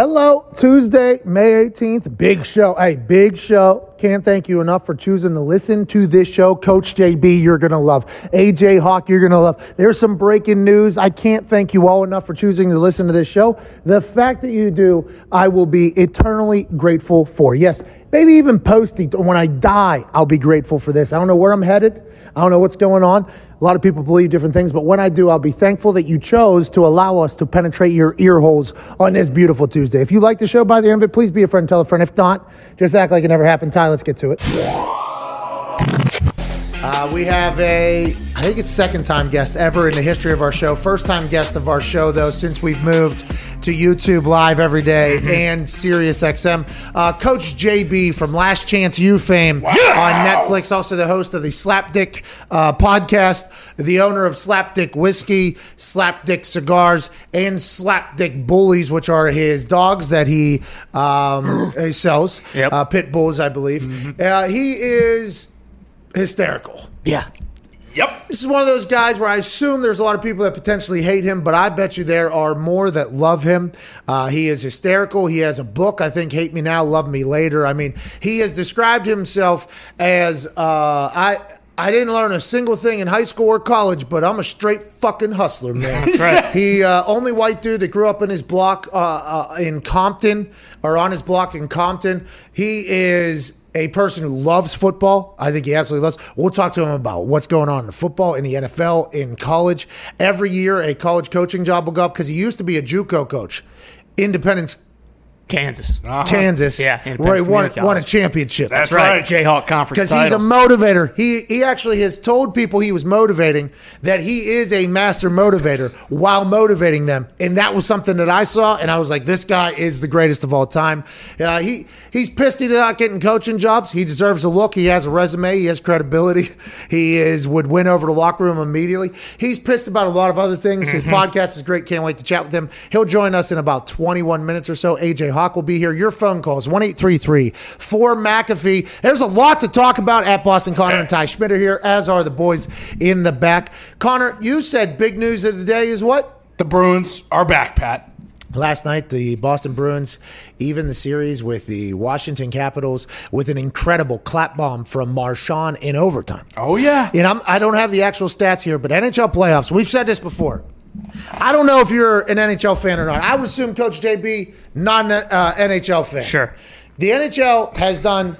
Hello, Tuesday, May 18th. Big show. Hey, big show. Can't thank you enough for choosing to listen to this show. Coach JB, you're going to love. AJ Hawk, you're going to love. There's some breaking news. I can't thank you all enough for choosing to listen to this show. The fact that you do, I will be eternally grateful for. Yes, maybe even posting when I die, I'll be grateful for this. I don't know where I'm headed. I don't know what's going on. A lot of people believe different things, but when I do, I'll be thankful that you chose to allow us to penetrate your ear holes on this beautiful Tuesday. If you like the show by the end of it, please be a friend, tell a friend. If not, just act like it never happened. Ty, let's get to it. Uh, we have a, I think it's second time guest ever in the history of our show. First time guest of our show, though, since we've moved to YouTube Live every day Mm-hmm. and Sirius XM. Uh, Coach JB from Last Chance U fame Wow. on Netflix, also the host of the Slapdick uh, podcast, the owner of Slapdick Whiskey, Slapdick Cigars, and Slapdick Bullies, which are his dogs that he, um, he sells. Yep. Uh, pit bulls, I believe. Uh, he is hysterical. Yeah. Yep. This is one of those guys where I assume there's a lot of people that potentially hate him, but I bet you there are more that love him. Uh, he is hysterical. He has a book, I think, Hate Me Now, Love Me Later. I mean, he has described himself as uh, I. I didn't learn a single thing in high school or college, but I'm a straight fucking hustler, man. That's right. He uh, only white dude that grew up in his block uh, uh, in Compton or on his block in Compton. He is a person who loves football. I think he absolutely loves. We'll talk to him about what's going on in the football, in the NFL, in college. Every year, a college coaching job will go up because he used to be a JUCO coach, Independence, Kansas. Kansas, Yeah, where he won, won a championship. That's Right. right. Jayhawk Conference because he's a motivator. He he actually has told people he was motivating that he is a master motivator while motivating them, and that was something that I saw, and I was like, this guy is the greatest of all time. Uh, he he's pissed he's not getting coaching jobs. He deserves a look. He has a resume. He has credibility. He is would win over the locker room immediately. He's pissed about a lot of other things. His podcast is great. Can't wait to chat with him. He'll join us in about 21 minutes or so. AJ Hawk will be here. Your phone calls one eight three three four McAfee. There's a lot to talk about at Boston Connor and Ty Schmidt are here, as are the boys in the back. Connor, you said big news of the day is what? The Bruins are back, Pat. Last night, the Boston Bruins even the series with the Washington Capitals with an incredible clap bomb from Marchand in overtime. Oh yeah. You know, I'm, I don't have the actual stats here, but NHL playoffs, we've said this before. I don't know if you're an NHL fan or not. I would assume Coach JB, not an uh, NHL fan. Sure. The NHL has done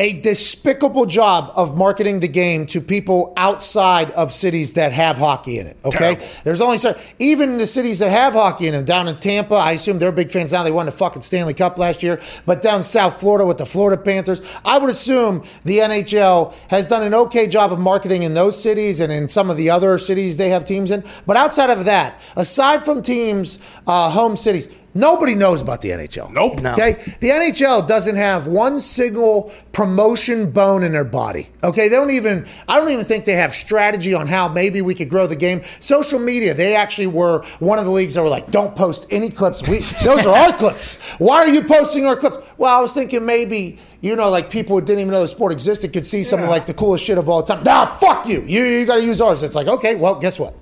a despicable job of marketing the game to people outside of cities that have hockey in it. Okay, Terrible. there's only certain, even the cities that have hockey in them. Down in Tampa, I assume they're big fans now. They won the fucking Stanley Cup last year. But down South Florida with the Florida Panthers, I would assume the NHL has done an okay job of marketing in those cities and in some of the other cities they have teams in. But outside of that, aside from teams' uh, home cities. Nobody knows about the NHL. Nope. No. Okay, the NHL doesn't have one single promotion bone in their body. Okay, they don't even. I don't even think they have strategy on how maybe we could grow the game. Social media, they actually were one of the leagues that were like, "Don't post any clips. We those are our clips. Why are you posting our clips?" Well, I was thinking maybe. You know, like people who didn't even know the sport existed could see something like the coolest shit of all time. Nah, fuck you. You you got to use ours. It's like, okay, well, guess what?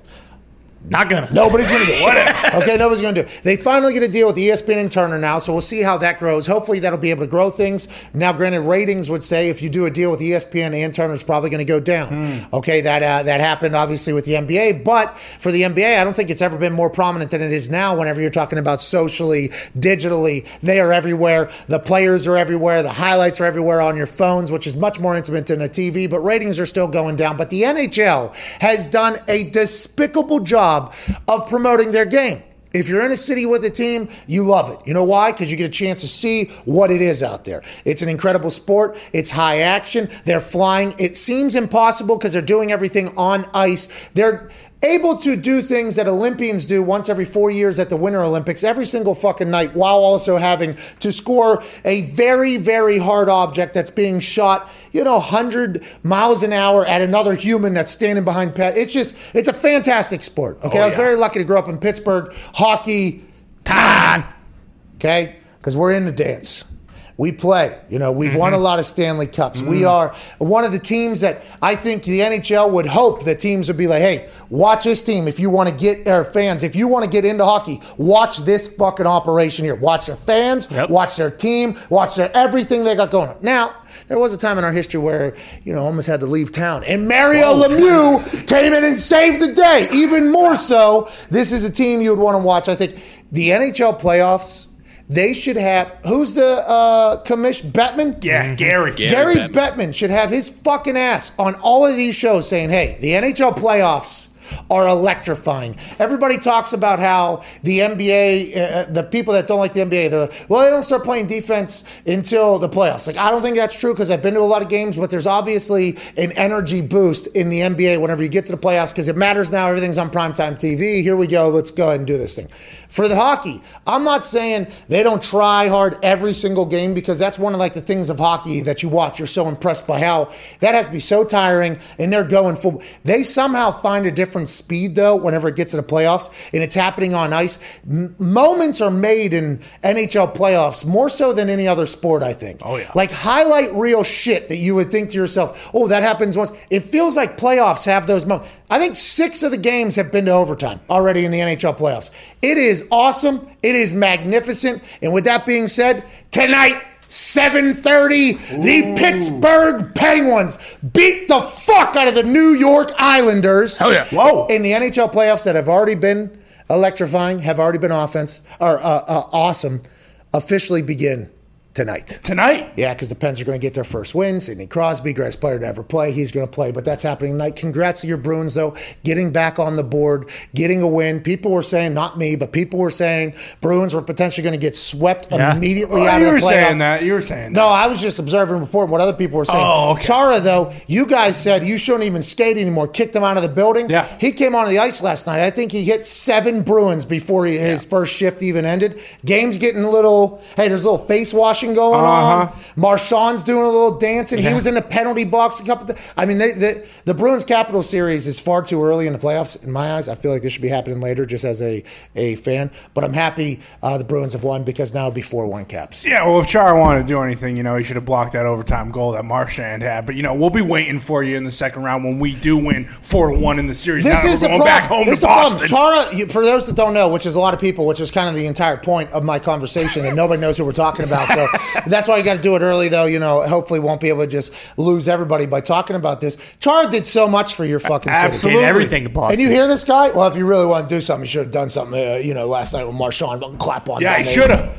Not gonna. Nobody's going to do it. okay, nobody's going to do it. They finally get a deal with ESPN and Turner now, so we'll see how that grows. Hopefully, that'll be able to grow things. Now, granted, ratings would say if you do a deal with ESPN and Turner, it's probably going to go down. Okay, that uh, that happened obviously with the NBA, but for the NBA, I don't think it's ever been more prominent than it is now. Whenever you're talking about socially, digitally, they are everywhere. The players are everywhere. The highlights are everywhere on your phones, which is much more intimate than a TV. But ratings are still going down. But the NHL has done a despicable job of promoting their game. If you're in a city with a team, you love it. You know why? Because you get a chance to see what it is out there. It's an incredible sport. It's high action. They're flying. It seems impossible because they're doing everything on ice. They're able to do things that Olympians do once every four years at the Winter Olympics every single fucking night while also having to score a very, very hard object that's being shot, you know, 100 miles an hour at another human that's standing behind Pat. It's just, it's a fantastic sport. Okay. Oh, I was yeah. very lucky to grow up in Pittsburgh. Hockey, time. Okay. Because we're in the dance. We play. You know, we've won a mm-hmm. lot of Stanley Cups. We mm. are one of the teams that I think the NHL would hope that teams would be like, hey, watch this team if you want to get our fans, if you want to get into hockey, watch this fucking operation here. Watch their fans, Yep. watch their team, watch their everything they got going on. Now, there was a time in our history where, you know, almost had to leave town. And Mario Lemieux came in and saved the day. Even more so, this is a team you would want to watch. I think the NHL playoffs, they should have who's the uh commission Bettman? Yeah, Gary. Gary Bettman. Bettman should have his fucking ass on all of these shows saying, hey, the NHL playoffs are electrifying. Everybody talks about how the NBA, uh, the people that don't like the NBA, they're like, well, they don't start playing defense until the playoffs. Like, I don't think that's true because I've been to a lot of games, but there's obviously an energy boost in the NBA whenever you get to the playoffs because it matters now. Everything's on primetime TV. Here we go. Let's go ahead and do this thing. For the hockey, I'm not saying they don't try hard every single game because that's one of like the things of hockey that you watch. You're so impressed by how that has to be so tiring and they're going full. They somehow find a different speed though whenever it gets to the playoffs and it's happening on ice. M- moments are made in NHL playoffs more so than any other sport, I think. Oh, yeah. Like highlight real shit that you would think to yourself, oh, that happens once. It feels like playoffs have those moments. I think six of the games have been to overtime already in the NHL playoffs. It is awesome. It is magnificent. And with that being said, tonight, 7:30, the Pittsburgh Penguins beat the fuck out of the New York Islanders. Hell yeah. Whoa. In the NHL playoffs that have already been electrifying, have already been offense or uh, uh, awesome, officially begin tonight. Tonight. Yeah, because the Pens are going to get their first win. Sidney Crosby, greatest player to ever play. He's going to play, but that's happening tonight. Congrats to your Bruins, though, getting back on the board, getting a win. People were saying, not me, but people were saying Bruins were potentially going to get swept Yeah. immediately Oh, out of the were playoffs. saying that. You were saying that. No, I was just observing reporting what other people were saying. Oh, okay. Chara, though, you guys said you shouldn't even skate anymore. Kicked him out of the building. Yeah. He came onto the ice last night. I think he hit seven Bruins before he, his first shift even ended. Game's getting a little, hey, there's a little face washing going Uh-huh. on. Marchand's doing a little dancing. He was in the penalty box a couple of I mean, they, the, the Bruins Capital series is far too early in the playoffs, in my eyes. I feel like this should be happening later just as a, a fan. But I'm happy uh, the Bruins have won because now it'd be 4 1 caps. Yeah, well, if Chara wanted to do anything, you know, he should have blocked that overtime goal that Marchand had. But you know, we'll be waiting for you in the second round when we do win four one in the series. This now is the problem. back home this is to the problem. Chara, for those that don't know, which is a lot of people, which is kind of the entire point of my conversation, and nobody knows who we're talking about. So that's why you got to do it early, though. You know, hopefully, won't be able to just lose everybody by talking about this. Char did so much for your fucking city. Absolutely. Did everything to Boston. And you hear this guy? Well, if you really want to do something, you should have done something. Uh, you know, last night with Marchand, clap on. yeah, he should have.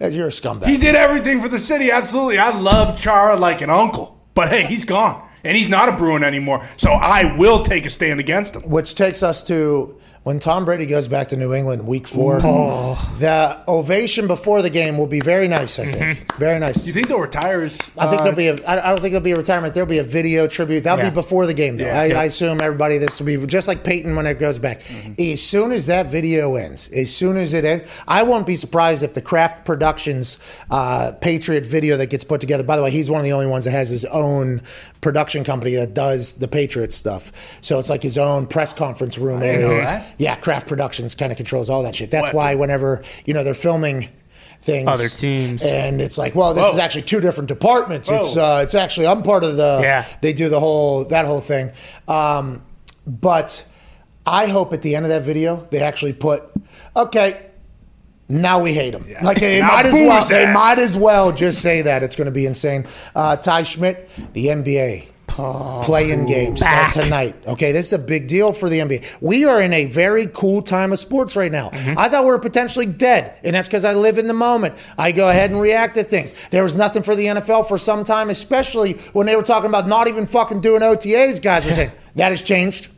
You're a scumbag. He did everything for the city. Absolutely. I love Chara like an uncle. But hey, he's gone. And he's not a Bruin anymore. So I will take a stand against him. Which takes us to when Tom Brady goes back to New England week four. The ovation before the game will be very nice, I think. Very nice. Do you think they'll retire his. I think uh, there'll be a. I I don't think there'll be a retirement. There'll be a video tribute. That'll Yeah. be before the game, though. Yeah. I, Yeah. I assume everybody this will be just like Peyton when it goes back. Mm-hmm. As soon as that video ends, as soon as it ends, I won't be surprised if the Kraft Productions uh, Patriot video that gets put together. By the way, he's one of the only ones that has his own production company that does the Patriots stuff. So it's like his own press conference room didn't area. know that. Yeah, Kraft Productions kind of controls all that shit. That's What? why whenever you know they're filming things, Other teams. and it's like, well, this Whoa. is actually two different departments. It's uh, it's actually I'm part of the. Yeah. They do the whole that whole thing, um, but I hope at the end of that video they actually put, okay. Now we hate him. Yeah. Like they Now might as well. his They might as well just say that. It's going to be insane. Uh, Ty Schmidt, the NBA Oh, play-in games start tonight. Okay, this is a big deal for the NBA. We are in a very cool time of sports right now. Mm-hmm. I thought we were potentially dead, and that's because I live in the moment. I go ahead and react to things. There was nothing for the NFL for some time, especially when they were talking about not even fucking doing OTAs. Guys were saying that has changed.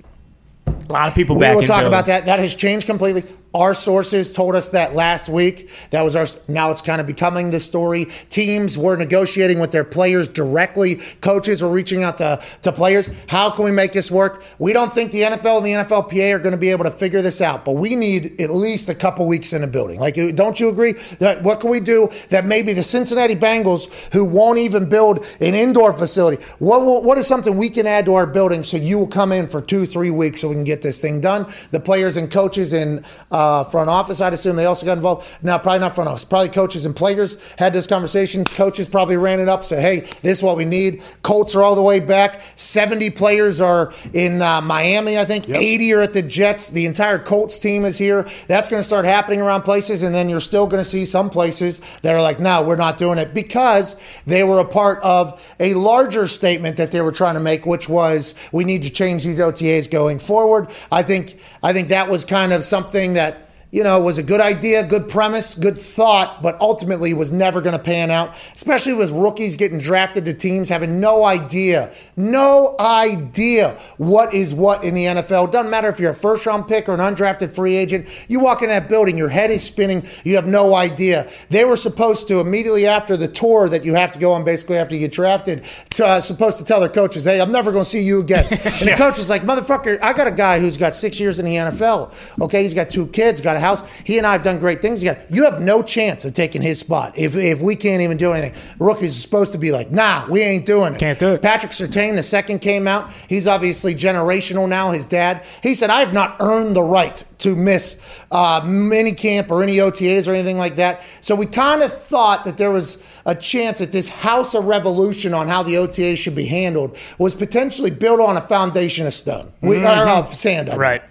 A lot of people We back will talk about that. That has changed completely. Our sources told us that last week. That was our. Now it's kind of becoming the story. Teams were negotiating with their players directly. Coaches were reaching out to, to players. How can we make this work? We don't think the NFL and the NFLPA are going to be able to figure this out, but we need at least a couple weeks in a building. Like, don't you agree? That what can we do that maybe the Cincinnati Bengals, who won't even build an indoor facility, what what is something we can add to our building so you will come in for two, three weeks so we can get this thing done? The players and coaches and uh, uh, front office. I'd assume they also got involved. Now, probably not front office. Probably coaches and players had those conversations. Coaches probably ran it up. Said, "Hey, this is what we need." Colts are all the way back. Seventy players are in uh, Miami. I think eighty are at the Jets. The entire Colts team is here. That's going to start happening around places, and then you're still going to see some places that are like, "No, we're not doing it," because they were a part of a larger statement that they were trying to make, which was we need to change these OTAs going forward. I think I think that was kind of something that you know, it was a good idea, good premise, good thought, but ultimately was never going to pan out, especially with rookies getting drafted to teams having no idea, no idea what is what in the NFL. Doesn't matter if you're a first round pick or an undrafted free agent. You walk in that building, your head is spinning, you have no idea. They were supposed to, immediately after the tour that you have to go on basically after you get drafted, to, uh, supposed to tell their coaches, hey, I'm never going to see you again. And the coach is like, motherfucker, I got a guy who's got six years in the NFL. Okay, he's got two kids, got a house. He and I have done great things together. You have no chance of taking his spot if, if we can't even do anything. Rookies are supposed to be like, nah, we ain't doing it. Can't do it. Patrick Surtain, the second came out. He's obviously generational now. His dad. He said, I have not earned the right to miss uh, mini camp or any OTAs or anything like that. So we kind of thought that there was a chance that this house of revolution on how the OTAs should be handled was potentially built on a foundation of stone. We, or of sand. I mean. Right.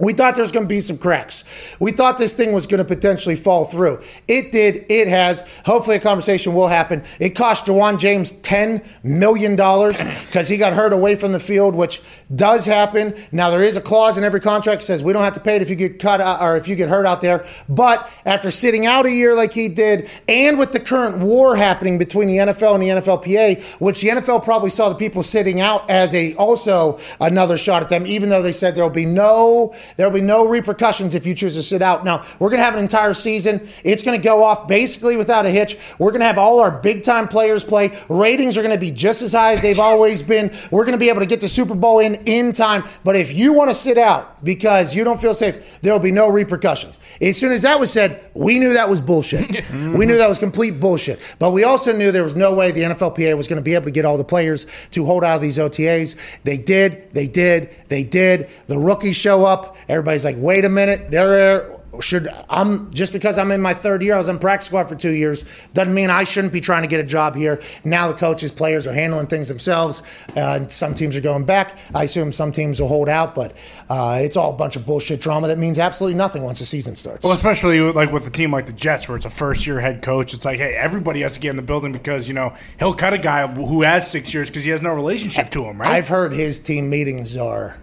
We thought there was going to be some cracks. We thought this thing was going to potentially fall through. It did. It has. Hopefully, a conversation will happen. It cost Ju'wuan James $10 million because he got hurt away from the field, which does happen. Now, there is a clause in every contract that says we don't have to pay it if you get cut out, or if you get hurt out there. But after sitting out a year like he did, and with the current war happening between the NFL and the NFLPA, which the NFL probably saw the people sitting out as a also another shot at them, even though they said there will be no there will be no repercussions if you choose to sit out. Now, we're going to have an entire season. It's going to go off basically without a hitch. We're going to have all our big time players play. Ratings are going to be just as high as they've always been. We're going to be able to get the Super Bowl in in time. But if you want to sit out because you don't feel safe, there will be no repercussions. As soon as that was said, we knew that was bullshit. we knew that was complete bullshit. But we also knew there was no way the NFLPA was going to be able to get all the players to hold out of these OTAs. They did, they did, they did. The rookies show up. Everybody's like, wait a minute, there are should I'm just because I'm in my third year, I was in practice squad for two years, doesn't mean I shouldn't be trying to get a job here. Now the coaches, players are handling things themselves. Uh, and some teams are going back. I assume some teams will hold out, but uh, it's all a bunch of bullshit drama that means absolutely nothing once the season starts. Well, especially like with a team like the Jets, where it's a first year head coach. It's like, hey, everybody has to get in the building because you know he'll cut a guy who has six years because he has no relationship to him, right? I've heard his team meetings are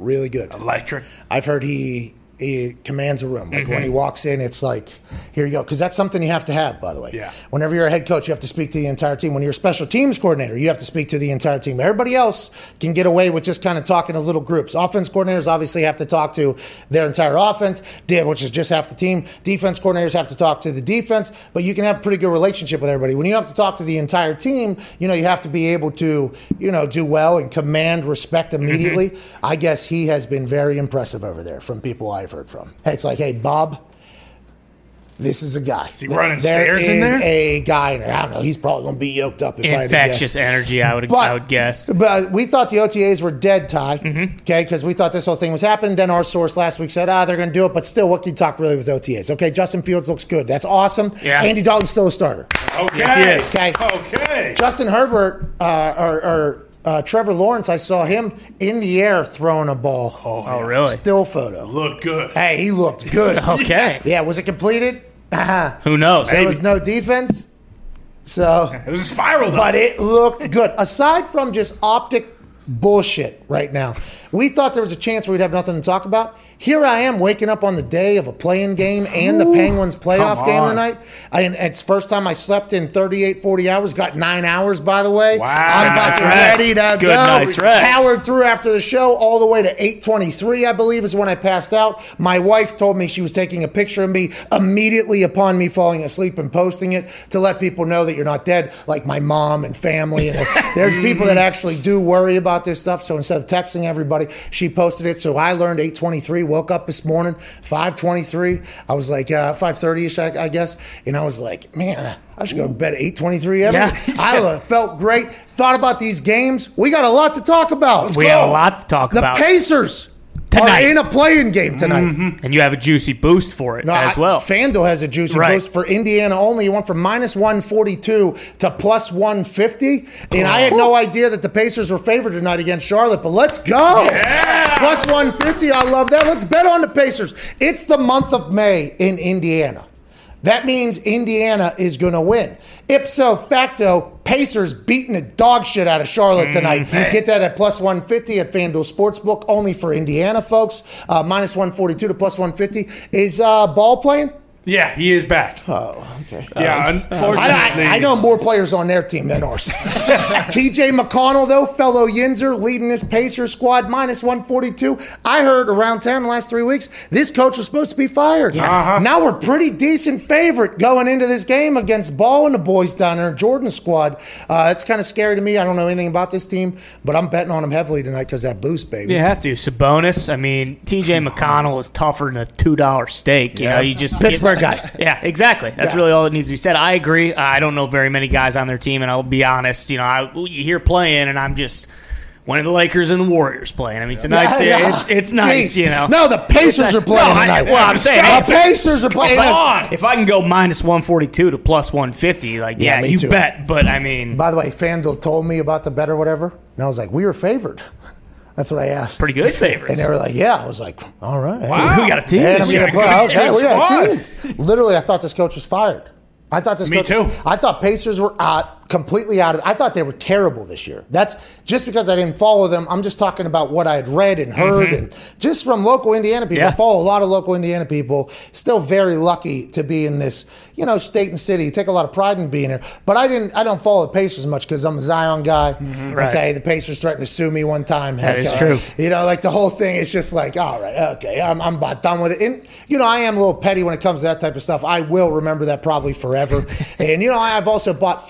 really good. Electric. I've heard he he commands a room. Like Mm-hmm. when he walks in, it's like, here you go. Because that's something you have to have, by the way. Yeah. Whenever you're a head coach, you have to speak to the entire team. When you're a special teams coordinator, you have to speak to the entire team. Everybody else can get away with just kind of talking to little groups. Offense coordinators obviously have to talk to their entire offense, did which is just half the team. Defense coordinators have to talk to the defense, but you can have a pretty good relationship with everybody. When you have to talk to the entire team, you know, you have to be able to, you know, do well and command respect immediately. I guess he has been very impressive over there from people I've heard from. It's like, hey, Bob, this is a guy. Is he running stairs in there? a guy, and I don't know, he's probably going to be yoked up if I had to Infectious guess. energy, I would, But, I would guess. But we thought the OTAs were dead, Ty. Mm-hmm. Okay, because we thought this whole thing was happening. Then our source last week said, ah, they're going to do it. But still, what can you talk really with OTAs? Okay, Justin Fields looks good. That's awesome. Yeah. Andy Dalton's still a starter. Okay. Yes, he is. Okay. Okay. Justin Herbert uh, or, or uh, Trevor Lawrence, I saw him in the air throwing a ball. Oh, really? Still photo. Look good. Hey, he looked good. Okay. Yeah, was it completed? Who knows? There was no defense. So It was a spiral, though. but it looked good. Aside from just optic bullshit right now, we thought there was a chance we'd have nothing to talk about. Here I am waking up on the day of a play-in game and the Penguins playoff game tonight. I, and it's first time I slept in 38, 40 hours. Got nine hours, by the way. Wow. I'm fucking night's ready to Good go. night's rest. Powered through after the show all the way to 8:23, I believe, is when I passed out. My wife told me she was taking a picture of me immediately upon me falling asleep and posting it to let people know that you're not dead, like my mom and family. And there's people that actually do worry about this stuff. So instead of texting everybody, she posted it. So I learned 8:23. Woke up this morning, 5:23. I was like uh, 5:30 ish, I, I guess, and I was like, man. I should go to bed at 8:23 every. Yeah. I felt great. Thought about these games. We got a lot to talk about. We got a lot to talk the about. The Pacers. Tonight. in a play-in game tonight. Mm-hmm. and you have a juicy boost for it No, as I- well. FanDuel has a juicy Right. boost for Indiana only. You went from minus 142 to plus 150. And I had no idea that the Pacers were favored tonight against Charlotte, but let's go. Plus 150. I love that. Let's bet on the Pacers. It's the month of May in Indiana. That means Indiana is going to win. Ipso facto, Pacers beating the dog shit out of Charlotte tonight. Get that at plus 150 at FanDuel Sportsbook, only for Indiana folks. Uh, minus 142 to plus 150. Is uh, Ball playing? Yeah, he is back. Oh, okay. yeah, I, unfortunately. I, I know more players on their team than ours. TJ McConnell, though, fellow Yinzer, leading this Pacers squad, minus 142. I heard around town the last three weeks, this coach was supposed to be fired. Now we're pretty decent favorite going into this game against Ball and the boys down there, Jordan squad. Uh, it's kind of scary to me. I don't know anything about this team, but I'm betting on them heavily tonight because that boost, baby. You have to. Sabonis. I mean, T.J. McConnell is tougher than a two dollar steak. You know, you just Pittsburgh guy. Yeah, exactly. That's Yeah. really all that needs to be said. I agree. I don't know very many guys on their team, and I'll be honest. You know, I, you hear playing, and I'm just when are the Lakers and the Warriors playing? I mean, tonight's Yeah, yeah. it's it's nice. Jeez. You know, No, the Pacers are playing No, I- tonight. well, I'm saying, the hey, Pacers are playing. If I, if I can go minus 142 to plus 150, like Yeah, yeah, you too. bet. But I mean, By the way, FanDuel told me about the bet or whatever, and I was like, "We were favored." That's what I asked. pretty good favorites. And they were like, "Yeah." I was like, "All right." Wow. we got a team. And this I'm year. gonna play. Okay, we got a team. Literally, I thought this coach was fired. I thought this. Me coach, too. I thought Pacers were out, completely out of. I thought they were terrible this year. That's just because I didn't follow them. I'm just talking about what I had read and heard, and just from local Indiana people. I follow a lot of local Indiana people. Still very lucky to be in this, you know, state and city. Take a lot of pride in being here. But I didn't. I don't follow the Pacers much because I'm a Zion guy. Right. Okay, the Pacers threatened to sue me one time. That Heck, is uh, true. You know, like the whole thing is just like, all right, okay, I'm, I'm about done with it. And, you know, I am a little petty when it comes to that type of stuff. I will remember that probably forever. and, you know, I've also bought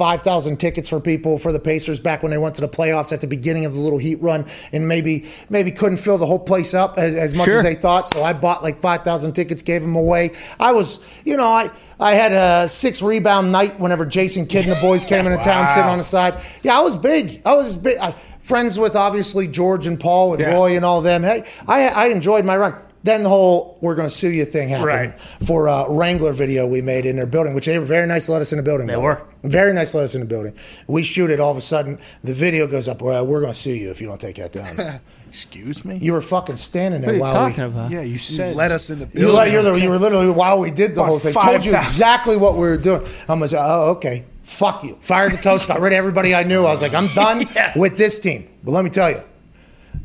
5,000 tickets for people for the Pacers back when they went to the playoffs at the beginning of the little heat run and maybe maybe couldn't fill the whole place up as, as much Sure. as they thought. So I bought like 5,000 tickets, gave them away. I was, you know, I. I had a six rebound night whenever Jason Kidd and the boys came into town sitting on the side. Yeah, I was big. I was big. I, friends with obviously George and Paul and Yeah. Roy and all them. Hey, I, I enjoyed my run. Then the whole "we're going to sue you" thing happened Right. for a Wrangler video we made in their building, which they were very nice to let us in the building. They by were. very nice to let us in the building. We shoot it. All of a sudden, the video goes up. Well, we're going to sue you if you don't take that down. Excuse me? you were fucking standing there What are you while talking we. about? yeah, you said. Let us in the You, building. let, you're the, you were literally while we did the whole thing. five Told you exactly what we were doing. I'm like, oh, okay. Fuck you. Fired the coach. Got rid of everybody I knew. I was like, I'm done Yeah. with this team. But let me tell you,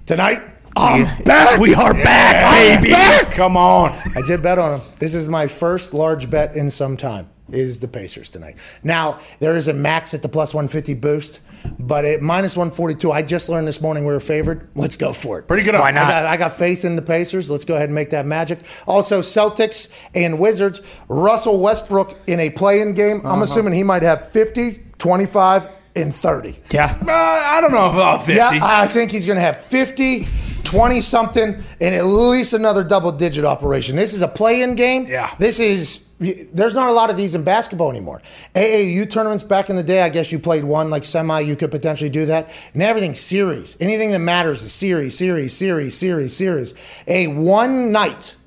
tonight I'm back. We are back, I'm baby. back. Come on. I did bet on them. This is my first large bet in some time. Is the Pacers tonight? Now there is a max at the plus 150 boost, but at minus 142, I just learned this morning we were favored. Let's go for it. Pretty good. Why not? I got, I got faith in the Pacers. Let's go ahead and make that magic. Also, Celtics and Wizards. Russell Westbrook in a play-in game. I'm assuming he might have 50, 25, and 30. Yeah. Uh, I don't know about 50. Yeah, I think he's going to have 50, 20 something, and at least another double digit operation. This is a play in game. Yeah. This is. There's not a lot of these in basketball anymore. AAU tournaments back in the day, I guess you played one like semi, you could potentially do that. And everything's series. Anything that matters is series, series, series, series, series. A one night,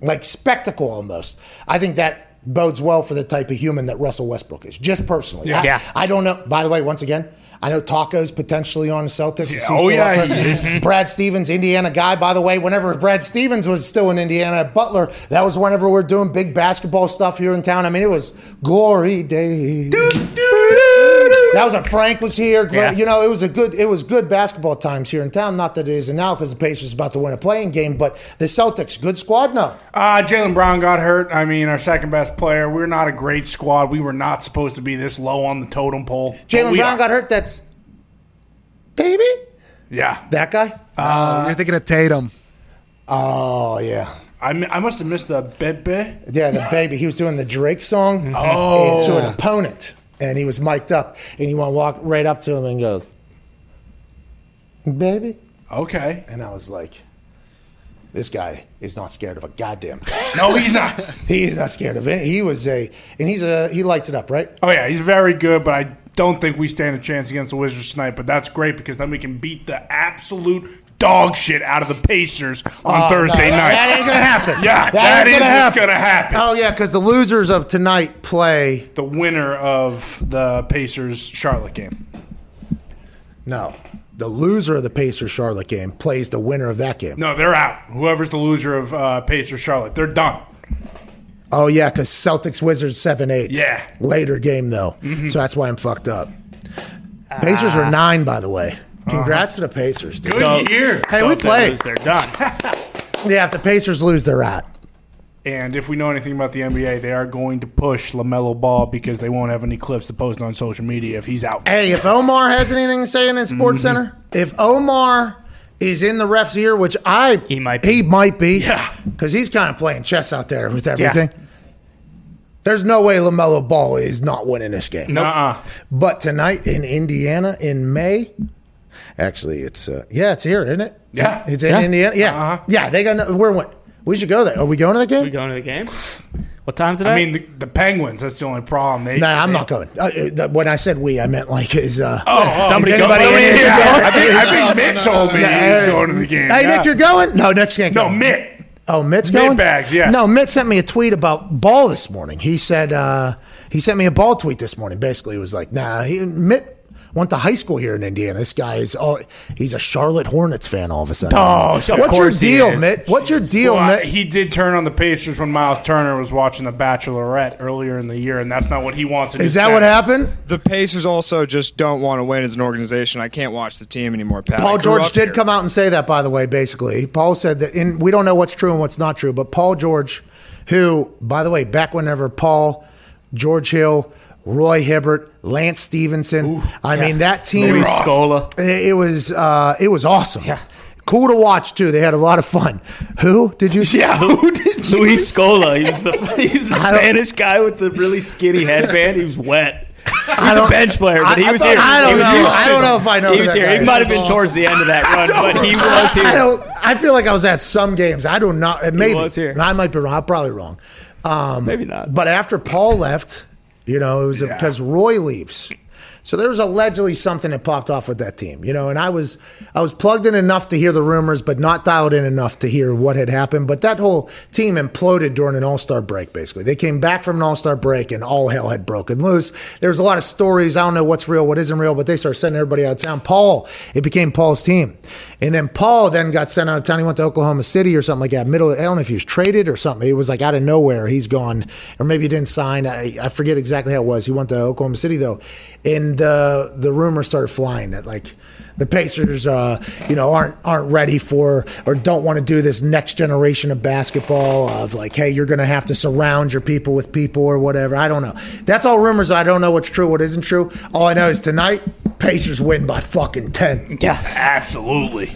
like spectacle almost. I think that bodes well for the type of human that Russell Westbrook is, just personally. I, Yeah. I don't know. By the way, once again, I know Tacko's potentially on the Celtics. He oh, yeah, he is. Brad Stevens, Indiana guy. By the way, whenever Brad Stevens was still in Indiana at Butler, that was whenever we are doing big basketball stuff here in town. I mean, it was glory days. That was when Frank was here. Great- Yeah. You know, it was a good. It was good basketball times here in town. Not that it isn't now because the Pacers about to win a play-in game. But the Celtics, good squad. No, Uh, Jaylen Brown got hurt. I mean, our second best player. We're not a great squad. We were not supposed to be this low on the totem pole. Jaylen Brown are. got hurt. That's baby. Yeah. That guy. Oh, you're thinking of Tatum. Oh yeah. I, mi- I must have missed the bebe. Yeah, the baby. He was doing the Drake song Oh. to an opponent, and he was mic'd up, and you want to walk right up to him and goes, "Baby," Okay. and I was like, "This guy is not scared of a goddamn thing. No, he's not. He's not scared of it. He was a, and he's a, he lights it up, right? Oh, yeah. He's very good, but I don't think we stand a chance against the Wizards tonight. But that's great because then we can beat the absolute dog shit out of the Pacers on Oh, Thursday no, night. That ain't gonna happen. Yeah, that that ain't gonna what's happen. gonna happen. Oh yeah, because the losers of tonight play. the winner of the Pacers Charlotte game. No, the loser of the Pacers Charlotte game plays the winner of that game. No, they're out. Whoever's the loser of uh, Pacers Charlotte, they're done. Oh yeah, because Celtics Wizards seven eight. Yeah. later game though, so that's why I'm fucked up. Pacers are nine, by the way. Uh-huh. Congrats to the Pacers. Dude. Good So- year. Hey, So we if they played. lose, They're done. Yeah, if the Pacers lose, they're out. And if we know anything about the NBA, they are going to push LaMelo Ball because they won't have any clips to post on social media if he's out. Hey, if Omar has anything to say in Sports mm-hmm. Center, if Omar is in the ref's ear, which I He might be. he might be, Yeah. because he's kind of playing chess out there with everything. There's no way Lamelo Ball is not winning this game. Uh-uh. But tonight in Indiana in May, actually, it's uh, yeah, it's here, isn't it? Yeah. it's in Yeah. Indiana. Yeah, Uh-huh. yeah. They got no, we're win- we should go there. Are we going to the game? We going to the game? What time's it at? I mean, the, the Penguins, that's the only problem. They, no, I'm not going. Uh, uh, when I said we, I meant like is uh, Oh, Somebody is go- anybody oh, in yeah, here going? I think, I think Mitt told me Yeah, he's hey. going to the game. Hey, Yeah. Nick, you're going? No, Nick's can't go. No, Mitt. Oh, Mitt's Mitt going. Bags, yeah. No, Mitt sent me a tweet about ball this morning. He said uh, he sent me a ball tweet this morning. Basically, it was like, nah, he, Mitt went to high school here in Indiana. This guy is oh, he's a Charlotte Hornets fan. All of a sudden. Oh, of what's course he your deal. Mitt? What's your deal, Well, I- Mitt? he did turn on the Pacers when Miles Turner was watching The Bachelorette earlier in the year, and that's not what he wants. In Is his that what happened? The Pacers also just don't want to win as an organization. I can't watch the team anymore. Pat. Paul George did here. come out and say that, by the way, basically. Paul said that, in, we don't know what's true and what's not true, but Paul George, who, by the way, back whenever Paul, George Hill, Roy Hibbert, Lance Stephenson, I mean, that team. Luis Scola. It it was uh, it was awesome. Yeah. Cool to watch too. They had a lot of fun. Who did you? Yeah, who did you? Luis Scola. He's the he's the I Spanish guy with the really skinny headband. He was wet. He I was don't- a bench player, but I- he I was thought- here. I don't he know. I don't know if I know He was that here. guy He might have been That's towards the end of that run, but he was here. I don't. I feel like I was at some games. I do not. Maybe was here. I might be wrong. I'm probably wrong. Um, Maybe not. But after Paul left, you know, it was because Roy leaves. So there was allegedly something that popped off with that team, you know, and I was I was plugged in enough to hear the rumors, but not dialed in enough to hear what had happened. But that whole team imploded during an All Star break. Basically, they came back from an All Star break, and all hell had broken loose. There was a lot of stories. I don't know what's real, what isn't real, but they started sending everybody out of town. Paul, it became Paul's team, and then Paul then got sent out of town. He went to Oklahoma City or something like that. Middle, I don't know if he was traded or something. It was like out of nowhere. He's gone, or maybe he didn't sign. I, I forget exactly how it was. He went to Oklahoma City though, and uh, the rumors started flying that like the Pacers, uh, you know, aren't aren't ready for or don't want to do this next generation of basketball of like, hey, you're going to have to surround your people with people or whatever. I don't know. That's all rumors. I don't know what's true, what isn't true. All I know is tonight, Pacers win by fucking ten. Yeah. Absolutely.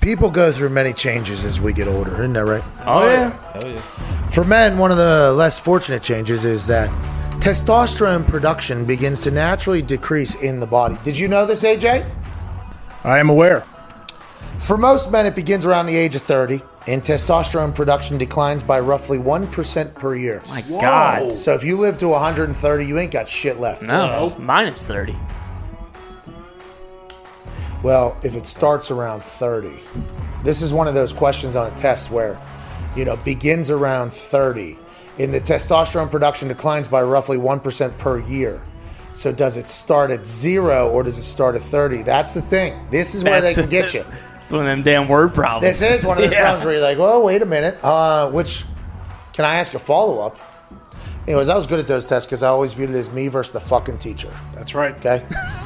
People go through many changes as we get older, isn't that right? Oh yeah. For men, one of the less fortunate changes is that testosterone production begins to naturally decrease in the body. Did you know this, AJ? I am aware. For most men, it begins around the age of 30, and testosterone production declines by roughly 1% per year. My God. So if you live to 130, you ain't got shit left. No. Minus thirty. Well, if it starts around 30, this is one of those questions on a test where, you know, begins around 30, and the testosterone production declines by roughly 1% per year. So does it start at zero or does it start at 30? That's the thing. This is where they can get you. It's one of them damn word problems. This is one of those Yeah. problems where you're like, oh, wait a minute. Uh, which, can I ask a follow up? Anyways, I was good at those tests because I always viewed it as me versus the fucking teacher. That's right. Okay.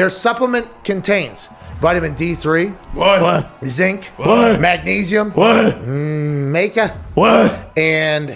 Their supplement contains vitamin D3, What? What? zinc, What? magnesium, What? Mm, maca, What? and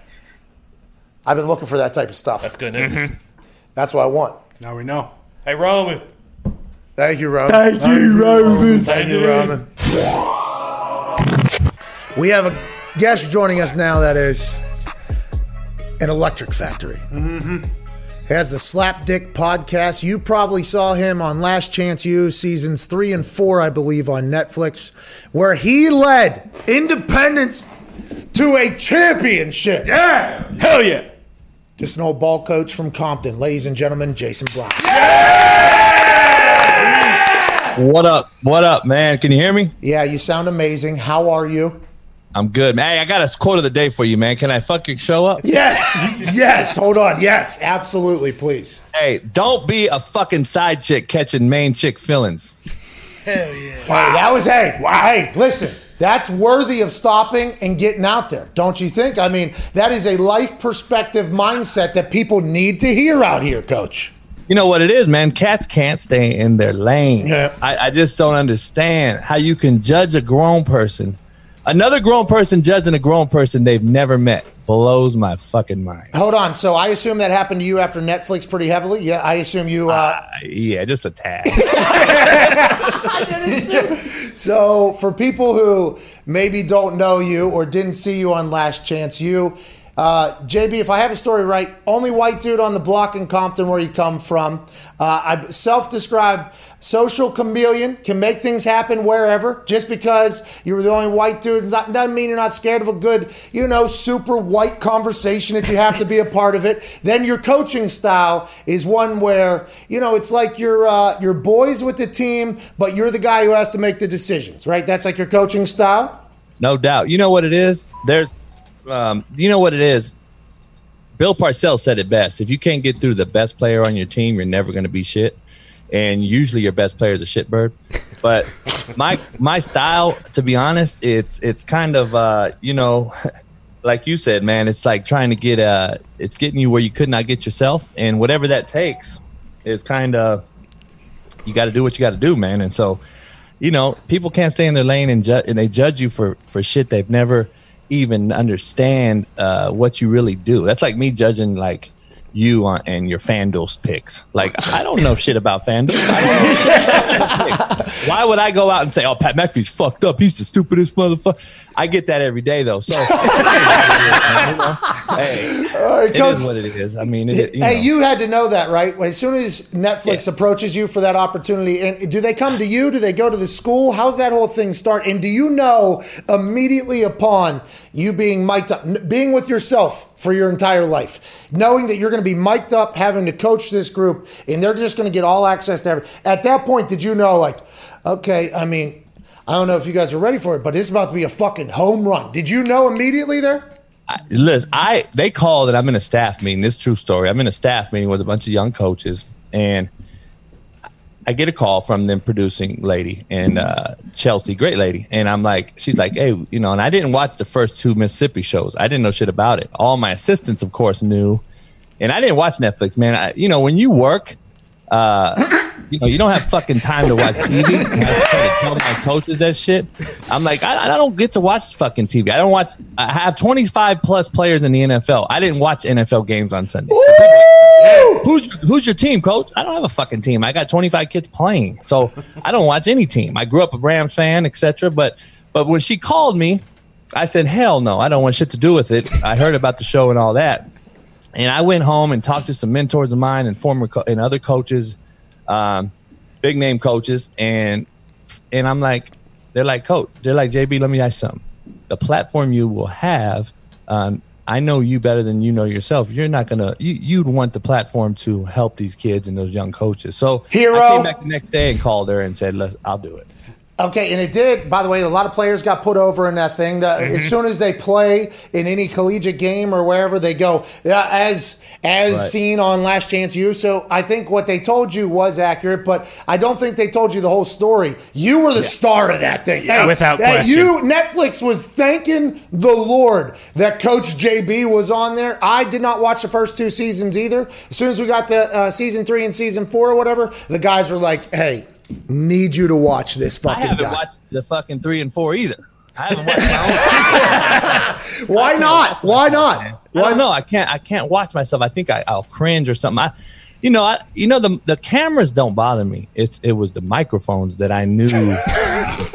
I've been looking for that type of stuff. That's good news. That's what I want. Now we know. Hey, Roman. Thank you, Roman. Thank you, Roman. Thank you, Roman. We have a guest joining us now that is an electric factory. Mm-hmm. Has the Slap Dick podcast. You probably saw him on Last Chance U seasons three and four, I believe, on Netflix, where he led Independence to a championship. Yeah. Hell yeah. Just an old ball coach from Compton, ladies and gentlemen, Jason Brown. What up? What up, man? Can you hear me? Yeah, you sound amazing. How are you? I'm good, man. Hey, I got a quote of the day for you, man. Can I fuck your show up? Yes, yes. Hold on. Yes, absolutely. Please. Hey, don't be a fucking side chick catching main chick feelings. Wow, that was hey. Wow. Hey, listen. That's worthy of stopping and getting out there, don't you think? I mean, that is a life perspective mindset that people need to hear out here, Coach. You know what it is, man? Cats can't stay in their lane. Yeah. I, I just don't understand how you can judge a grown person. Another grown person judging a grown person they've never met blows my fucking mind. Hold on. So I assume that happened to you after Netflix pretty heavily. Yeah, I assume you. Uh, Yeah, just a tag. So, for people who maybe don't know you or didn't see you on Last Chance U, uh, JB, if I have a story right, only white dude on the block in Compton where you come from. Uh, I self-described social chameleon, can make things happen wherever. Just because you were the only white dude doesn't mean you're not scared of a good, you know, super white conversation if you have to be a part of it. Then your coaching style is one where, you know, it's like you're, uh, you're boys with the team, but you're the guy who has to make the decisions, right? That's like your coaching style. No doubt. You know what it is? There's, um, you know what it is? Bill Parcells said it best. If you can't get through the best player on your team, you're never going to be shit. And usually your best player is a shitbird. But my my style, to be honest, it's it's kind of uh, you know, like you said, man. It's like trying to get uh, it's getting you where you could not get yourself, and whatever that takes is kind of you got to do what you got to do, man. And so, you know, people can't stay in their lane and, ju- and they judge you for for shit they've never even understand uh, what you really do. That's like me judging like you on and your FanDuel picks. Like I don't know shit about FanDuel. Why would I go out and say, "Oh, Pat McAfee's fucked up. He's the stupidest motherfucker." I get that every day though. So, hey, right, it Coach. is what it is. I mean, it, you hey, know. you had to know that, right? As soon as Netflix Yeah. approaches you for that opportunity, and do they come to you? Do they go to the school? How's that whole thing start? And do you know immediately upon you being mic'd up, being with yourself for your entire life, knowing that you're going to be mic'd up, having to coach this group, and they're just going to get all access to everything? At that point, did you know, like, okay, I mean, I don't know if you guys are ready for it, but it's about to be a fucking home run. Did you know immediately there? listen, I they called and I'm in a staff meeting. This true story. I'm in a staff meeting with a bunch of young coaches, and I get a call from them producing lady and uh, Chelsea, great lady, and I'm like, she's like, hey, you know, and I didn't watch the first two Mississippi shows. I didn't know shit about it. All my assistants, of course, knew, and I didn't watch Netflix, man. I, you know, when you work. Uh, you know, you don't have fucking time to watch TV. I tell my coaches that shit. I'm like, I, I don't get to watch fucking TV. I don't watch. I have 25 plus players in the NFL. I didn't watch NFL games on Sunday. Who's who's your team, coach? I don't have a fucking team. I got 25 kids playing, so I don't watch any team. I grew up a Rams fan, etc. But but when she called me, I said, hell no, I don't want shit to do with it. I heard about the show and all that, and I went home and talked to some mentors of mine and former co- and other coaches, um, big name coaches, and and I'm like, they're like, coach, they're like, JB, let me ask you something. The platform you will have, um, I know you better than you know yourself. You're not gonna, you, you'd want the platform to help these kids and those young coaches. So Hero. I came back the next day and called her and said, Let's, I'll do it. Okay, and it did. By the way, a lot of players got put over in that thing. The, Mm-hmm. As soon as they play in any collegiate game or wherever they go, as as Right. seen on Last Chance U. So I think what they told you was accurate, but I don't think they told you the whole story. You were the star of that thing. Yeah, without question. You Netflix was thanking the Lord that Coach JB was on there. I did not watch the first two seasons either. As soon as we got to uh, season three and season four or whatever, the guys were like, "Hey." Need you to watch this fucking. I haven't guy. watched the fucking three and four either. I haven't watched my own. Why not? Why not? I Why don't know. I can't. I can't watch myself. I think I, I'll cringe or something. I, you know, I, you know, the the cameras don't bother me. It's it was the microphones that I knew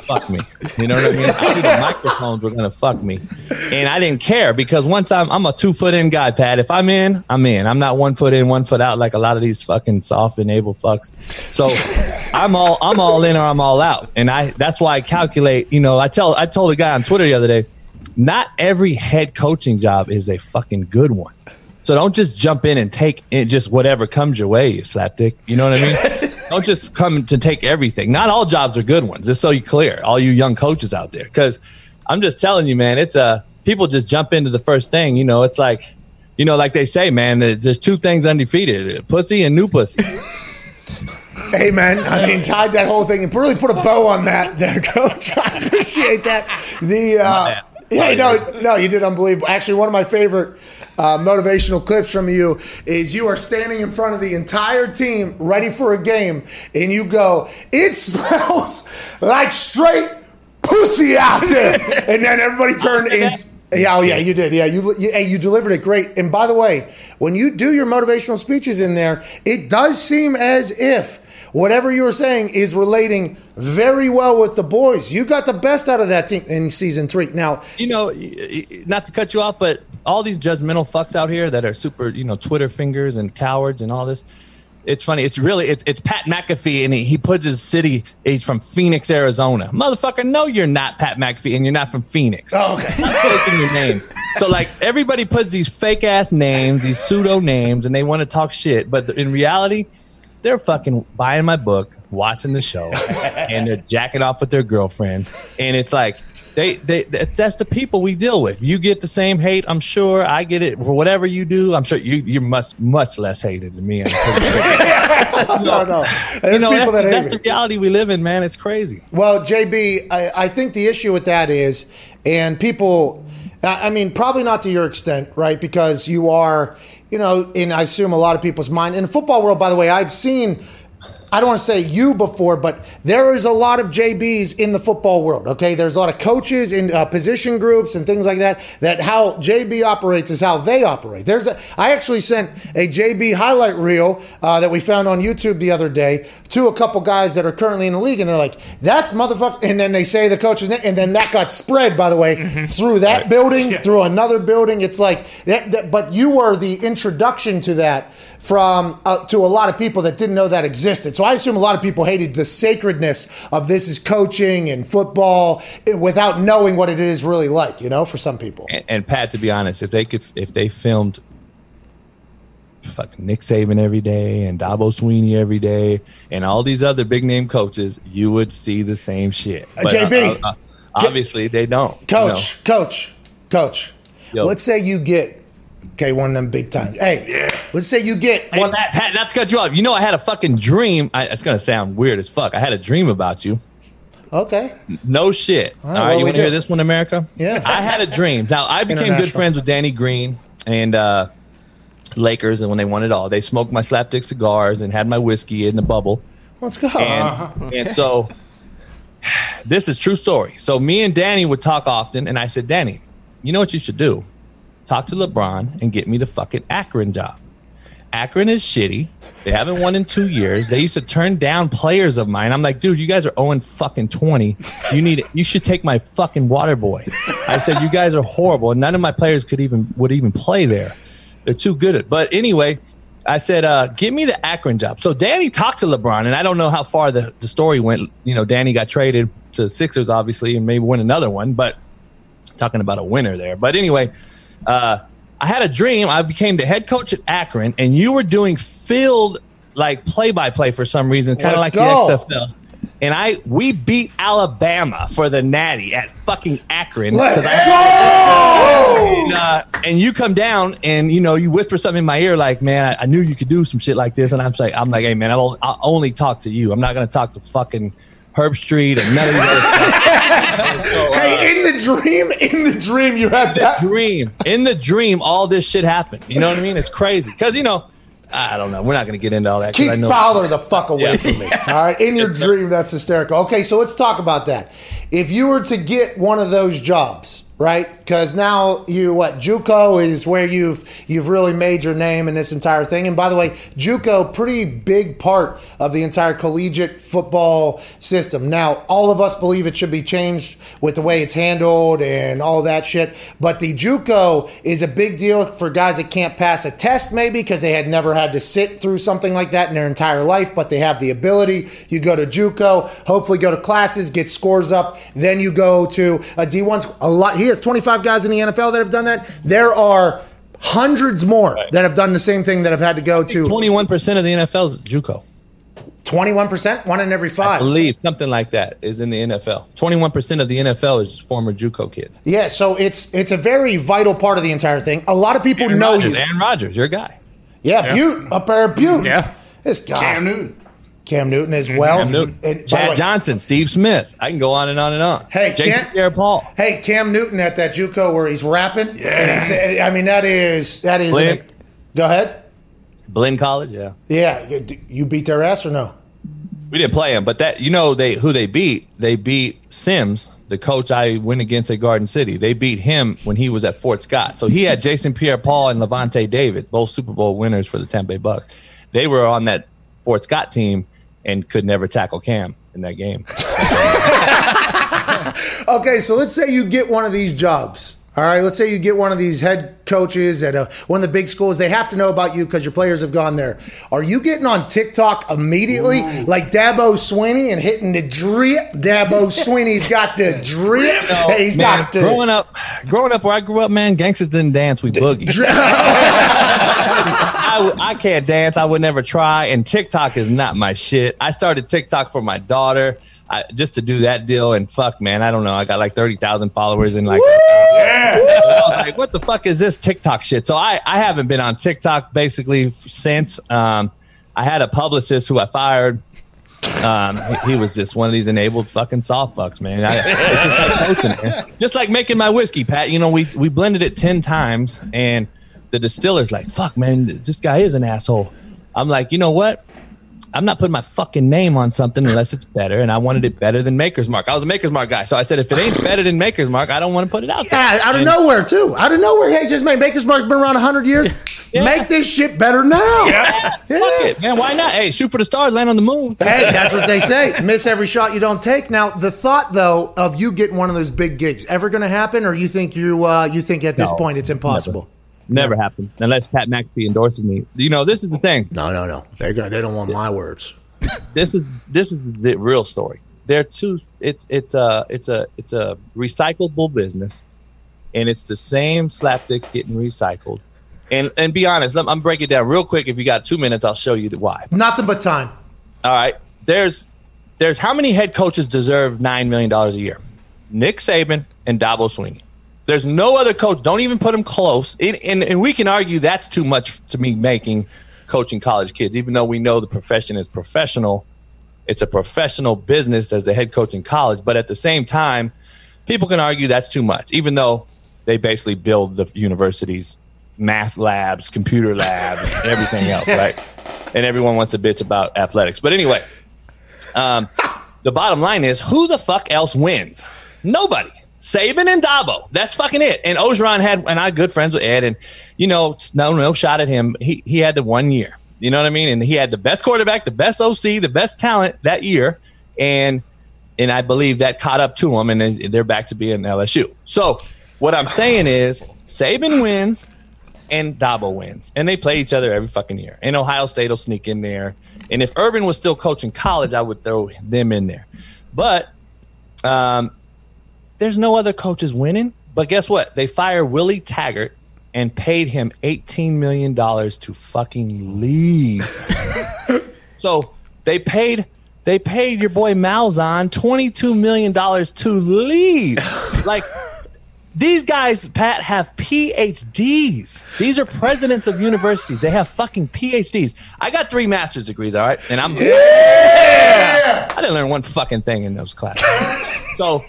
fuck me. You know what I mean? I knew the microphones were gonna fuck me, and I didn't care because once I'm I'm a two foot in guy, Pat. If I'm in, I'm in. I'm not one foot in, one foot out like a lot of these fucking soft and able fucks. So. I'm all I'm all in or I'm all out, and I that's why I calculate. You know, I tell I told a guy on Twitter the other day, not every head coaching job is a fucking good one. So don't just jump in and take it, just whatever comes your way, you slapdick. You know what I mean? don't just come to take everything. Not all jobs are good ones. Just so you clear, all you young coaches out there, because I'm just telling you, man, it's uh people just jump into the first thing. You know, it's like, you know, like they say, man, that there's two things undefeated: pussy and new pussy. Hey, man. I mean, tied that whole thing and really put a bow on that there, coach. I appreciate that. The, uh, yeah, no, no, you did unbelievable. Actually, one of my favorite uh, motivational clips from you is you are standing in front of the entire team ready for a game, and you go, "It smells like straight pussy out there," and then everybody turned and. Yeah, oh yeah, you did. Yeah, you, you hey, you delivered it great. And by the way, when you do your motivational speeches in there, it does seem as if whatever you were saying is relating very well with the boys. You got the best out of that team in season three. Now, you know, not to cut you off, but all these judgmental fucks out here that are super, you know, Twitter fingers and cowards and all this. It's funny. It's really it's, it's Pat McAfee, and he, he puts his city. He's from Phoenix, Arizona. Motherfucker, no, you're not Pat McAfee, and you're not from Phoenix. Oh, okay. Stop faking your name. So like everybody puts these fake ass names, these pseudo names, and they want to talk shit, but in reality, they're fucking buying my book, watching the show, and they're jacking off with their girlfriend, and it's like. They, they, that's the people we deal with. You get the same hate, I'm sure. I get it for whatever you do. I'm sure you, you're much, much less hated than me. I'm pretty- no, no. you There's know, people that's, that that's hate the reality we live in, man. It's crazy. Well, JB, I, I think the issue with that is, and people, I I mean, probably not to your extent, right? Because you are, you know, in I assume a lot of people's mind. In the football world, by the way, I've seen. I don't want to say you before, but there is a lot of JBs in the football world. Okay, there's a lot of coaches in uh, position groups and things like that. That how JB operates is how they operate. There's a. I actually sent a JB highlight reel uh, that we found on YouTube the other day to a couple guys that are currently in the league, and they're like, "That's motherfucker," and then they say the coach's name, and then that got spread, by the way, through that building, through another building. It's like that, that- but you were the introduction to that from uh, to a lot of people that didn't know that existed. So I assume a lot of people hated the sacredness of this is coaching and football eh, without knowing what it is really like. You know, for some people. And, and Pat, to be honest, if they could, if they filmed fucking Nick Saban every day and Dabo Swinney every day and all these other big name coaches, you would see the same shit. Uh, JB. uh, obviously, they don't. you Coach, coach, coach. Yo. Let's say you get okay one of them big time. Hey, let's say you get one. Pat, Pat, not to cut you off. You know, I had a fucking dream. I, it's gonna sound weird as fuck. I had a dream about you. Okay, No shit. All right, right, what you want to hear this one, America? Yeah. I had a dream. Now I became good friends with Danny Green and uh, Lakers, and when they won it all, they smoked my slapdick cigars and had my whiskey in the bubble. let's go. And, and so this is true story. So me and Danny would talk often, and I said, Danny, you know what you should do? Talk to LeBron and get me the fucking Akron job. Akron is shitty. They haven't won in two years. They used to turn down players of mine. I'm like, dude, you guys are 0 fucking 20. You need you should take my fucking water boy. I said, you guys are horrible. And none of my players could even would even play there. They're too good at but anyway, I said, uh, give me the Akron job. So Danny talked to LeBron, and I don't know how far the, the story went. You know, Danny got traded to Sixers, obviously, and maybe win another one, but talking about a winner there. But anyway, uh, I had a dream. I became the head coach at Akron, and you were doing field like play by play for some reason, kind of like go. the XFL. and I we beat Alabama for the Natty at fucking Akron. Let's I- and, uh, and you come down and you know you whisper something in my ear like, "Man, I, I knew you could do some shit like this," and I'm like, "I'm like, hey man, I'll, I'll only talk to you. I'm not gonna talk to fucking Herbstreit and none of these other stuff." Hey, in the dream, in the dream, you had that. dream. In the dream, all this shit happened. You know what I mean? It's crazy because you know. I don't know. We're not going to get into all that. Keep I know Fowler the fuck away Yeah. from me. All right. In your dream, that's hysterical. Okay, so let's talk about that. If you were to get one of those jobs, right? Because now you what JUCO is where you've you've really made your name in this entire thing. And by the way, JUCO pretty big part of the entire collegiate football system. Now, all of us believe it should be changed with the way it's handled and all that shit. But the JUCO is a big deal for guys that can't pass a test, maybe because they had never had to sit through something like that in their entire life, but they have the ability. You go to JUCO, hopefully go to classes, get scores up, then you go to a D1. A lot. He has 25 guys in the NFL that have done that. There are hundreds more that have done the same thing that have had to go to 21% of the NFL is JUCO. 21%, one in every I five. believe something like that is in the NFL. 21% of the NFL is former JUCO kids. Yeah, so it's it's a very vital part of the entire thing. A lot of people Aaron know Rodgers, you. Aaron Rodgers, your guy. Yeah, Butte up there, at Butte. Yeah. this guy Cam Newton. Cam Newton as mm-hmm. well. Cam Newton, And Chad way- Johnson, Steve Smith. I can go on and on and on. Hey, Jason can't- Pierre-Paul. Hey, Cam Newton at that JUCO where he's rapping. Yeah. And he's- I mean, that is that is. Blake. go ahead. Blinn College, yeah. Yeah, you beat their ass or no? We didn't play him, but that you know they who they beat. They beat Sims, the coach I went against at Garden City. They beat him when he was at Fort Scott. So he had Jason Pierre-Paul and Lavonte David, both Super Bowl winners for the Tampa Bay Bucks. They were on that Fort Scott team and could never tackle Cam in that game. Okay, so let's say you get one of these jobs. All right, let's say you get one of these head coaches at a, one of the big schools. They have to know about you because your players have gone there. Are you getting on TikTok immediately, like Dabo Swinney, and hitting the drip? Dabo Swinney's got the drip. Hey, he's Man, got the growing up, growing up where I grew up, man, gangsters didn't dance. We boogie. I, w- I can't dance. I would never try. And TikTok is not my shit. I started TikTok for my daughter I, just to do that deal. And fuck, man, I don't know. I got like 30,000 followers and like, yeah. I was like, what the fuck is this TikTok shit? So I, I haven't been on TikTok basically since. Um, I had a publicist who I fired. Um, he, he was just one of these enabled fucking soft fucks, man. I, just, like coaching, man. Just like making my whiskey, Pat. You know, we we blended it ten times, and the distiller's like, "Fuck, man, this guy is an asshole." I'm like, you know what? I'm not putting my fucking name on something unless it's better, and I wanted it better than Maker's Mark. I was a Maker's Mark guy, so I said, if it ain't better than Maker's Mark, I don't want to put it out. there. Yeah, out of And- nowhere too. Out of nowhere. Hey, just make Baker's Mark been around hundred years. Yeah. Make this shit better now. Yeah. Fuck it, man. Why not? Hey, shoot for the stars, land on the moon. Hey, that's what they say. Miss every shot you don't take. Now, the thought though of you getting one of those big gigs ever going to happen, or you think you uh, you think at this No, point it's impossible? Never happened unless Pat McAfee endorses me. You know, this is the thing. No, no, no. They're gonna, they don't want my words. this is this is the real story. They're two. It's it's a it's a it's a recyclable business, and it's the same slapsticks getting recycled. And and be honest, I'm, I'm breaking it down real quick. If you got two minutes, I'll show you the why. Nothing but time. All right, there's there's how many head coaches deserve nine million dollars a year? Nick Saban and Dabo Swinney. There's no other coach. Don't even put them close. And, and, and we can argue that's too much to me making coaching college kids, even though we know the profession is professional. It's a professional business as the head coach in college. But at the same time, people can argue that's too much, even though they basically build the universities, math labs, computer labs, everything else, right? And everyone wants to bitch about athletics. But anyway, um, the bottom line is who the fuck else wins? Nobody. Saban and Dabo. That's fucking it. And Orgeron had, and I'm good friends with Ed, and you know, no, no shot at him. He he had the one year. You know what I mean? And he had the best quarterback, the best OC, the best talent that year, and and I believe that caught up to him, and they're back to being LSU. So what I'm saying is, Saban wins, and Dabo wins, and they play each other every fucking year. And Ohio State will sneak in there. And if Urban was still coaching college, I would throw them in there. But um, there's no other coaches winning. But guess what? They fire Willie Taggart and paid him $18 million to fucking leave. so they paid they paid your boy Malzahn $22 million to leave. like, these guys, Pat, have PhDs. These are presidents of universities. They have fucking PhDs. I got three master's degrees, all right? And I'm. yeah. I didn't learn one fucking thing in those classes. so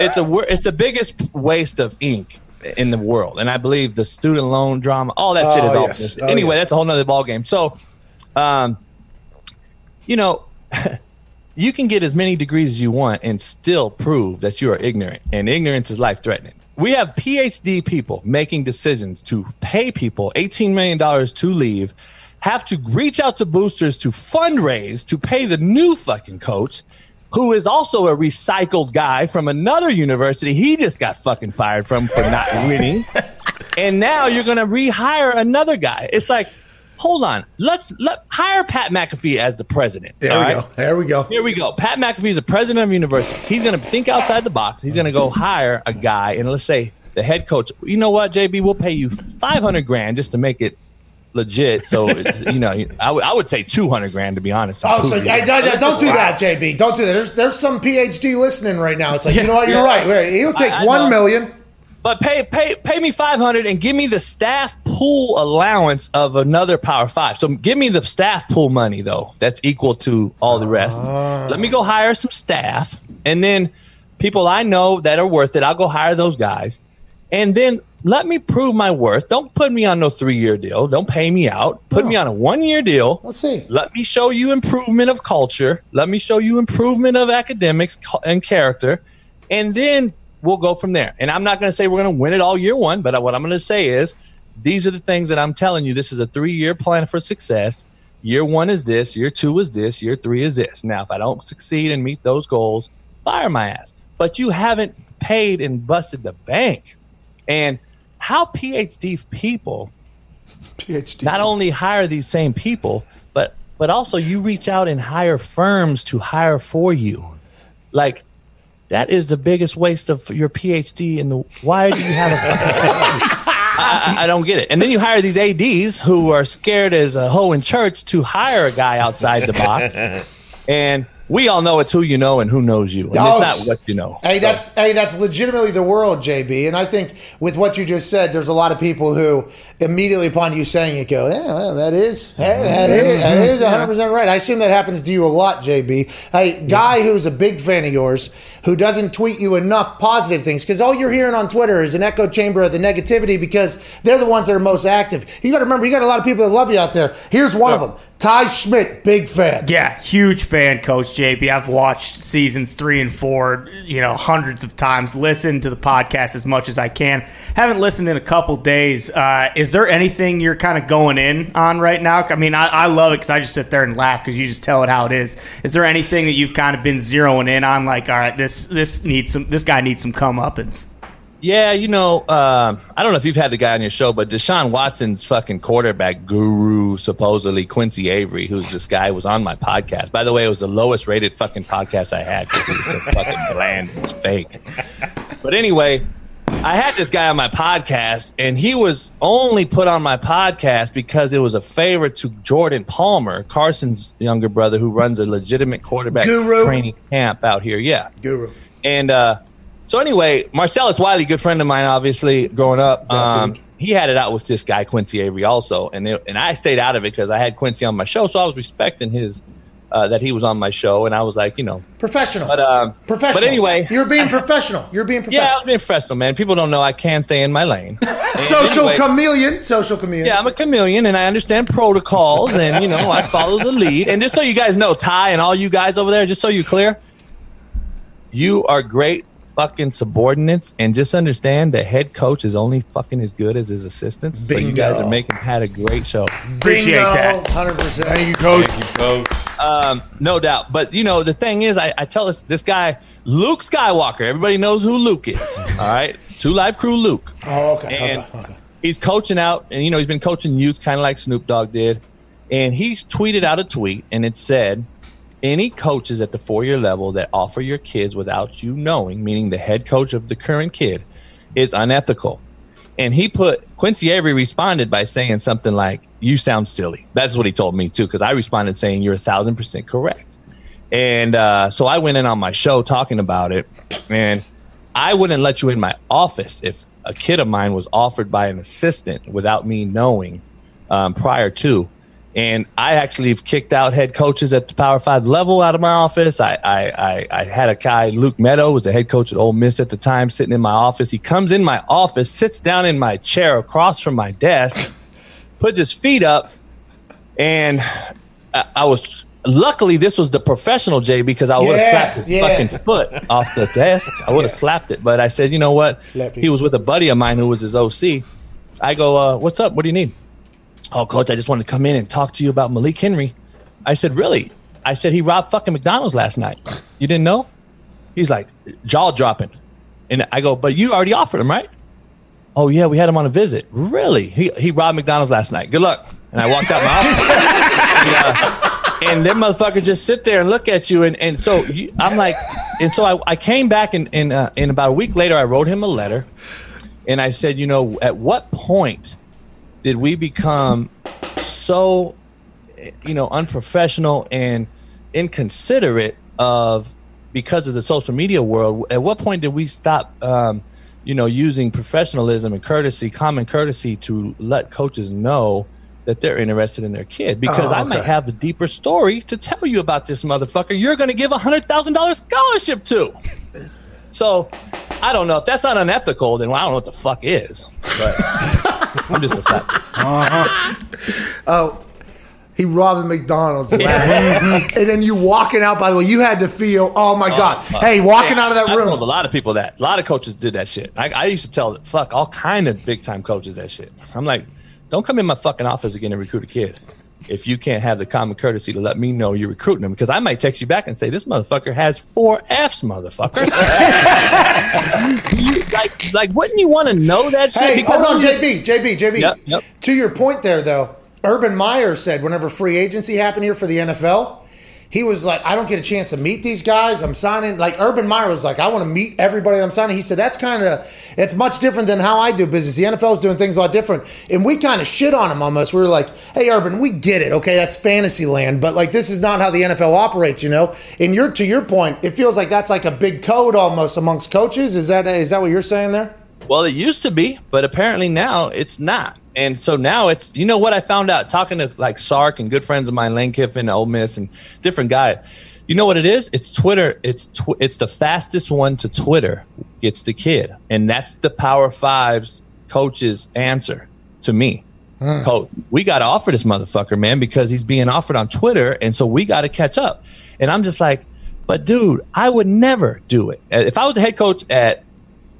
it's a it's the biggest waste of ink in the world. And I believe the student loan drama, all that shit Oh, is all yes. Oh, Anyway, yeah. that's a whole nother ballgame. So, um, you know, you can get as many degrees as you want and still prove that you are ignorant, and ignorance is life threatening. We have PhD people making decisions to pay people $18 million to leave, have to reach out to boosters to fundraise to pay the new fucking coach, who is also a recycled guy from another university he just got fucking fired from for not winning. and now you're going to rehire another guy. It's like, hold on, let's let hire Pat McAfee as the president. There we right? go. There we go. Here we go. Pat McAfee is the president of university. He's going to think outside the box. He's going to go hire a guy, and let's say the head coach. You know what, JB? We'll pay you five hundred grand just to make it legit. So it's, you know, I would I would say two hundred grand to be honest. Oh, so hey, don't, don't do that, JB. Don't do that. There's there's some PhD listening right now. It's like you know what? You're Yeah. right. He'll take I- I one know. million. But pay pay pay me five hundred and give me the staff pool allowance of another Power Five. So give me the staff pool money though. That's equal to all the rest. Ah. Let me go hire some staff, and then people I know that are worth it. I'll go hire those guys, and then let me prove my worth. Don't put me on no three year deal. Don't pay me out. Put me on a one year deal. Let's see. Let me show you improvement of culture. Let me show you improvement of academics and character. And then we'll go from there. And I'm not going to say we're going to win it all year one, but what I'm going to say is these are the things that I'm telling you. This is a three year plan for success. Year one is this, year two is this, year three is this. Now, if I don't succeed and meet those goals, fire my ass. But you haven't paid and busted the bank. And how PhD people PhD. not only hire these same people, but but also you reach out and hire firms to hire for you. Like that is the biggest waste of your PhD. And the why do you have a? I, I- I don't get it. And then you hire these ads who are scared as a hoe in church to hire a guy outside the box, and we all know it's who you know and who knows you, and Oh, it's not what you know. Hey, So- that's hey, that's legitimately the world, JB. And I think with what you just said, there's a lot of people who immediately upon you saying it go, yeah, well, that is, hey, that is, that mm-hmm. is 100 percent right. I assume that happens to you a lot, JB. Hey, guy who's a big fan of yours, who doesn't tweet you enough positive things, because all you're hearing on Twitter is an echo chamber of the negativity, because they're the ones that are most active. You got to remember, you got a lot of people that love you out there. Here's one of them, Ty Schmidt, big fan. Yeah, huge fan, Coach JP. I've watched seasons three and four, you know, hundreds of times. Listen to the podcast as much as I can. Haven't listened in a couple days. Uh, is there anything you're kind of going in on right now? I mean, I, I love it because I just sit there and laugh because you just tell it how it is. Is there anything that you've kind of been zeroing in on? Like, all right, this this needs some. This guy needs some comeuppance. Yeah, you know, um, I don't know if you've had the guy on your show, but Deshaun Watson's fucking quarterback guru, supposedly Quincy Avery, who's this guy who was on my podcast. By the way, it was the lowest rated fucking podcast I had because it was so fucking bland. It was fake. But anyway, I had this guy on my podcast, and he was only put on my podcast because it was a favor to Jordan Palmer, Carson's younger brother, who runs a legitimate quarterback Guru. training camp out here. Yeah. Guru. And uh, so anyway, Marcellus Wiley, good friend of mine, obviously growing up. Um, he had it out with this guy Quincy Avery also, and it, and I stayed out of it because I had Quincy on my show, so I was respecting his uh, that he was on my show, and I was like, you know, Professional. But, um, professional. but anyway- you're being professional. You're being professional. yeah, I was being professional, man. People don't know I can stay in my lane. Social anyway- chameleon. Social chameleon. Yeah, I'm a chameleon and I understand protocols and, you know, I follow the lead. And just so you guys know, Ty and all you guys over there, just so you're clear, you are great fucking subordinates and just understand the head coach is only fucking as good as his assistants. So you guys are making Pat a great show. Appreciate that. Hundred percent. Thank you, coach. Thank you, coach. Um, no doubt. But, you know, the thing is, I, I tell this, this guy, Luke Skywalker, everybody knows who Luke is. All right. Two Live Crew Luke. Oh, okay. And okay, okay. he's coaching out, and you know he's been coaching youth, kind of like Snoop Dogg did. And he tweeted out a tweet, and it said, "Any coaches at the four-year level that offer your kids without you knowing, meaning the head coach of the current kid, is unethical." And he put Quincy Avery responded by saying something like, "You sound silly." That's what he told me too, because I responded saying, "You're a thousand percent correct." And uh, so I went in on my show talking about it, and I wouldn't let you in my office if a kid of mine was offered by an assistant without me knowing um, prior to. And I actually have kicked out head coaches at the Power Five level out of my office. I I, I, I had a guy, Luke Meadow, was the head coach at Ole Miss at the time, sitting in my office. He comes in my office, sits down in my chair across from my desk, puts his feet up, and I, I was luckily this was the professional Jay because I would have Yeah, slapped his yeah. fucking foot off the desk. I would have slapped it, but I said, you know what? He was with a buddy of mine who was his OC. I go, uh, what's up? What do you need? Oh, coach, I just wanted to come in and talk to you about Malik Henry. I said, really? I said he robbed fucking McDonald's last night. You didn't know? He's like jaw dropping, and I go, but you already offered him, right? Oh yeah, we had him on a visit. Really? He he robbed McDonald's last night. Good luck. And I walked out my office. and, uh, and them motherfuckers just sit there and look at you. And, and so you, I'm like, and so I, I came back and, and, uh, and about a week later, I wrote him a letter. And I said, you know, at what point did we become so, you know, unprofessional and inconsiderate of because of the social media world? At what point did we stop, um, you know, using professionalism and courtesy, common courtesy, to let coaches know that they're interested in their kid? Because Oh, I might have a deeper story to tell you about this motherfucker. You're going to give a hundred thousand dollars scholarship to. So I don't know if that's not unethical. Then I don't know what the fuck is. But I'm just a sap. Uh-huh. Oh, he robbed McDonald's. and then you walking out. By the way, you had to feel. Oh my oh, god! hey, walking Hey, out of that I told a lot of people that. A lot of coaches did that shit. I, I used to tell fuck all kind of big time coaches that shit. I'm like, don't come in my fucking office again and recruit a kid if you can't have the common courtesy to let me know you're recruiting him because I might text you back and say this motherfucker has four Fs, motherfucker. You- like, like, wouldn't you want to know that shit? Hey, Because hold on, JB, JB, JB. Yep, yep. To your point there, though, Urban Meyer said whenever free agency happened here for the NFL, he was like, I don't get a chance to meet these guys. I'm signing. Like Urban Meyer was like, I want to meet everybody I'm signing. He said that's kind of it's much different than how I do business. The NFL is doing things a lot different, and we kind of shit on him almost. We were like, Hey, Urban, we get it. Okay, that's fantasy land, but like this is not how the NFL operates. You know. And you're to your point, it feels like that's like a big code almost amongst coaches. Is that is that what you're saying there? Well, it used to be, but apparently now it's not. And so now it's, you know what I found out talking to like Sark and good friends of mine, Lane Kiffin, Ole Miss, and different guys. You know what it is? It's Twitter. It's tw- it's the fastest one to Twitter. It's the kid, and that's the Power Fives coach's answer to me. Coach, we got to offer this motherfucker, man, because he's being offered on Twitter, and so we got to catch up. And I'm just like, but dude, I would never do it. Uh, if I was a head coach at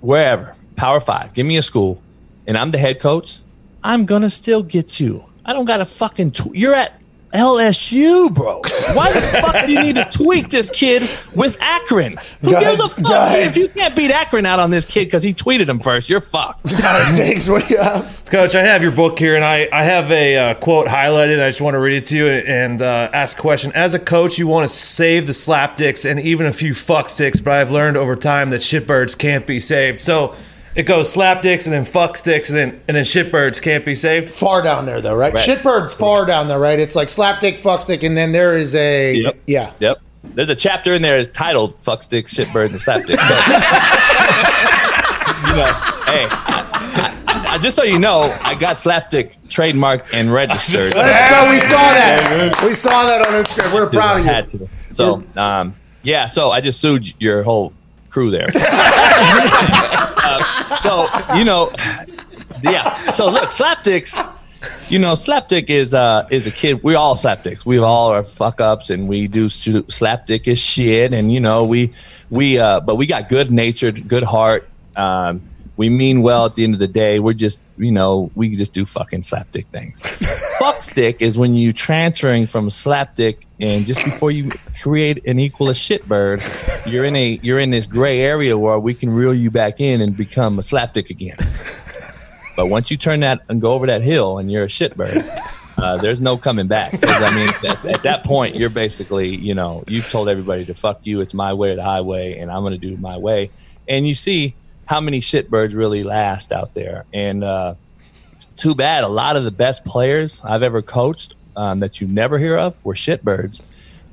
wherever, Power Five, give me a school, and I'm the head coach, I'm gonna still get you. I don't got to fucking. Tw- you're at LSU, bro. Why the fuck do you need to tweak this kid with Akron? Who Go gives a fuck? go ahead. If you can't beat Akron out on this kid because he tweeted him first, you're fucked. Takes what you have. Coach, I have your book here, and I, I have a uh, quote highlighted. I just want to read it to you and uh, ask a question. As a coach, you want to save the slapdicks and even a few fucksticks, but I've learned over time that shitbirds can't be saved. So it goes slapdicks and then fucksticks and then and then shitbirds can't be saved. Far down there, though, right? Shitbird's far down there, right? It's like slapdick, fuckstick, and then there is a Yep. yeah. Yep. There's a chapter in there titled "Fuck Stick, Shitbird, and Slapdick." So, you know, hey, I, I, I, just so you know, I got Slapdick trademarked and registered. Let's go. We saw that. We saw that on Instagram. We're proud of Had you. to. So, um, yeah. So I just sued your whole crew there. Uh, so you know, yeah. So look, Slapdicks. You know, Slapdick is uh is a kid. We all Slapdicks. We all are fuck ups, and we do sh- Slapdickish shit. And you know, we we uh, but we got good natured, good heart. Um, we mean well at the end of the day. We're just, you know, we just do fucking slapdick things. Is when you transferring from slapdick and just before you create an equal a shitbird, you're in a you're in this gray area where we can reel you back in and become a slapdick again. But once you turn that and go over that hill and you're a shitbird, uh, there's no coming back. I mean, at, at that point, you're basically, you know, you've told everybody to fuck you. It's my way or the highway, and I'm going to do my way. And you see how many shitbirds really last out there. And uh, too bad, a lot of the best players I've ever coached um, that you never hear of were shitbirds.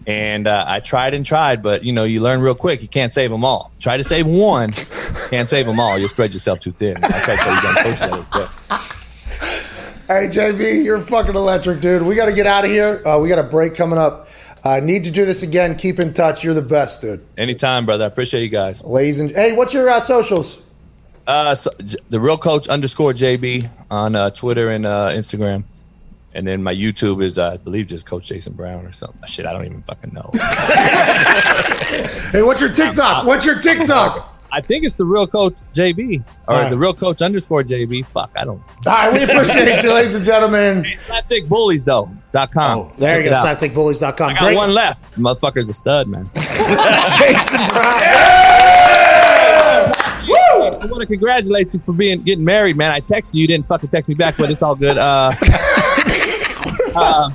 And uh, I tried and tried, but you know, you learn real quick. You can't save them all. Try to save one, can't save them all. You'll spread yourself too thin. I try to tell you, coaches that well. Hey, JB, you're fucking electric, dude. We got to get out of here. Uh, we got a break coming up. I need to do this again. Keep in touch. You're the best, dude. Anytime, brother. I appreciate you guys. Ladies and hey, what's your uh, socials? Uh, so, the real coach underscore JB on uh, Twitter and uh, Instagram. And then my YouTube is, uh, I believe, just Coach Jason Brown or something. Shit, I don't even fucking know. Hey, what's your TikTok? What's your TikTok? I think it's the real coach JB or All right. the real coach underscore JB. Fuck, I don't. All right, we appreciate you, ladies and gentlemen. Slapdick Bullies though dot com. Oh, There you go, Check it out. slapdickbullies.com. I got Great. one left. Motherfucker's a stud, man. Jason Brown. I want to congratulate you for being getting married, man. I texted you, you didn't fucking text me back, but it's all good. Uh, uh,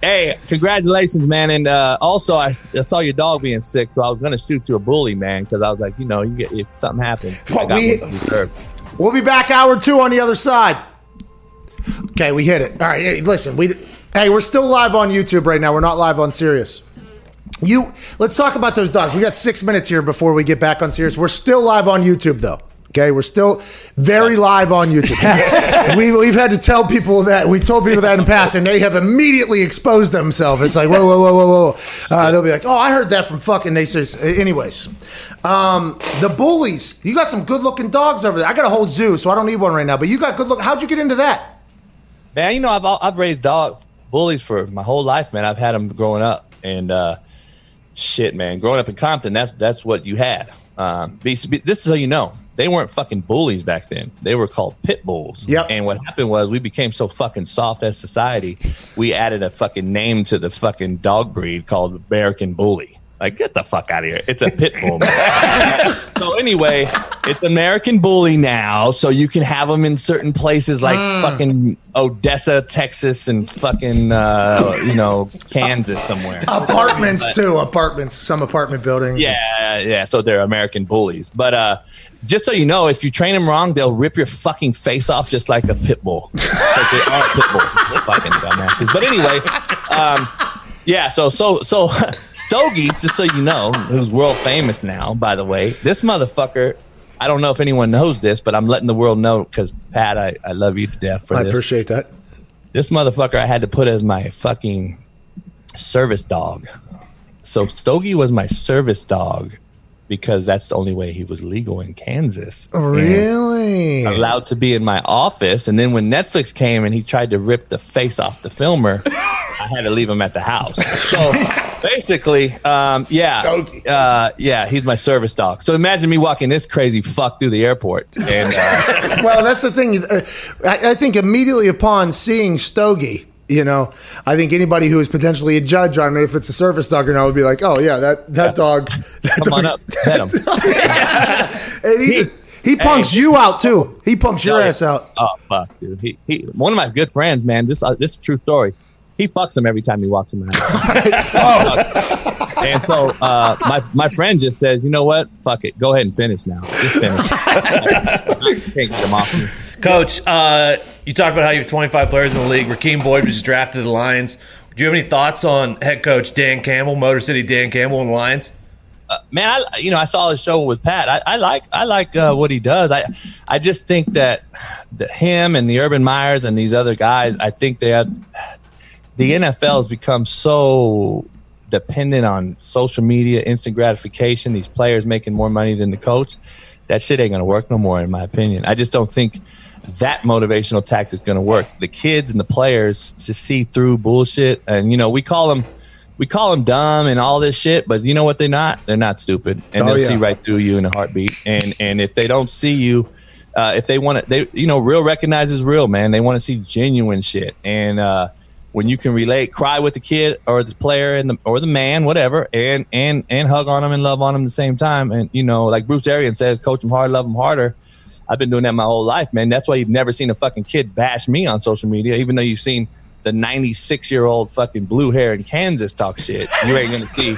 hey, congratulations, man! And uh, also, I, I saw your dog being sick, so I was gonna shoot you a bully, man, because I was like, you know, you get if something happens, Well, we- what you deserve. We'll be back hour two on the other side. Okay, we hit it. All right, hey, listen, we hey, we're still live on YouTube right now. We're not live on Sirius. You let's talk about those dogs. We got six minutes here before we get back on Sirius. We're still live on YouTube though. Okay, we're still very live on YouTube. we, we've had to tell people that we told people that in the past, and they have immediately exposed themselves. It's like whoa, whoa, whoa, whoa, whoa. Uh, they'll be like, "Oh, I heard that from fucking." They say, anyways. Um, the bullies. You got some good looking dogs over there. I got a whole zoo, so I don't need one right now. But you got good look. How'd you get into that? Man, you know, I've I've raised dog bullies for my whole life, man. I've had them growing up, and uh, shit, man, growing up in Compton, that's that's what you had. Um, this is how you know they weren't fucking bullies back then. They were called pit bulls. Yep. And what happened was we became so fucking soft as society, we added a fucking name to the fucking dog breed called American Bully. Like, get the fuck out of here. It's a pit bull. so anyway, it's American Bully now, so you can have them in certain places like fucking Odessa, Texas, and fucking uh, you know Kansas somewhere. Apartments too. Apartments. Some apartment buildings. Yeah, yeah. So they're American bullies. But uh, just so you know, if you train them wrong, they'll rip your fucking face off just like a pit bull. Like they are pit bulls. fucking dumbasses. But anyway, um, yeah. So so so Stogie, just so you know, who's world famous now, by the way, this motherfucker. I don't know if anyone knows this, but I'm letting the world know because Pat, I, I love you to death for I this appreciate that. this motherfucker I had to put as my fucking service dog. So Stogie was my service dog because that's the only way he was legal in Kansas. Really? Allowed to be in my office. And then when Netflix came and he tried to rip the face off the filmer, I had to leave him at the house. So basically, um, yeah. Stogie. Uh, yeah, he's my service dog. So imagine me walking this crazy fuck through the airport. And uh, well, that's the thing. Uh, I, I think immediately upon seeing Stogie, you know, I think anybody who is potentially a judge on it, if it's a service dog or not would be like, oh yeah, that that dog. That come on dog- up, pet him. And he, he punks you out too. He punks your Oh, ass out. Oh fuck, dude. He, he one of my good friends, man. This uh, this is a true story. He fucks him every time he walks in my house. Oh. and so uh, my my friend just says, you know what? Fuck it. Go ahead and finish now. Just finish. I can't get him off me. Coach, uh, you talked about how you have 25 players in the league. Raheem Boyd was drafted to the Lions. Do you have any thoughts on head coach Dan Campbell, Motor City Dan Campbell, and the Lions? man, I you know I saw the show with Pat. I, I like I like uh, what he does. I I just think that, that him and the Urban Meyers and these other guys. I think they have the NFL has become so dependent on social media, instant gratification. These players making more money than the coach. That shit ain't gonna work no more, in my opinion. I just don't think that motivational tactic is gonna work. The kids and the players to see through bullshit, and you know we call them we call them dumb and all this shit, but you know what? They're not. They're not stupid, and Oh, they'll yeah. see right through you in a heartbeat. And and if they don't see you, uh, if they want to, they you know, real recognizes real, man. They want to see genuine shit, and uh, when you can relate, cry with the kid or the player and the or the man, whatever, and and and hug on them and love on them at the same time, and you know, like Bruce Arians says, coach them hard, love them harder. I've been doing that my whole life, man. That's why you've never seen a fucking kid bash me on social media, even though you've seen the 96 year old fucking blue hair in Kansas talk shit, you ain't gonna see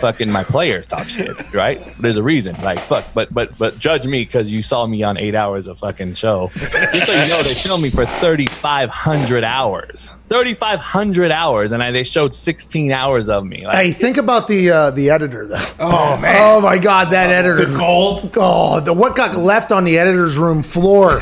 fucking my players talk shit, right? There's a reason, like fuck. But but but judge me because you saw me on eight hours of fucking show. Just so you know, they filmed me for 3,500 hours. 3,500 hours, and I, they showed 16 hours of me. Like, Hey, think about the uh, the editor though. Oh man. Oh my God, that editor! The gold. Oh, the what got left on the editor's room floor?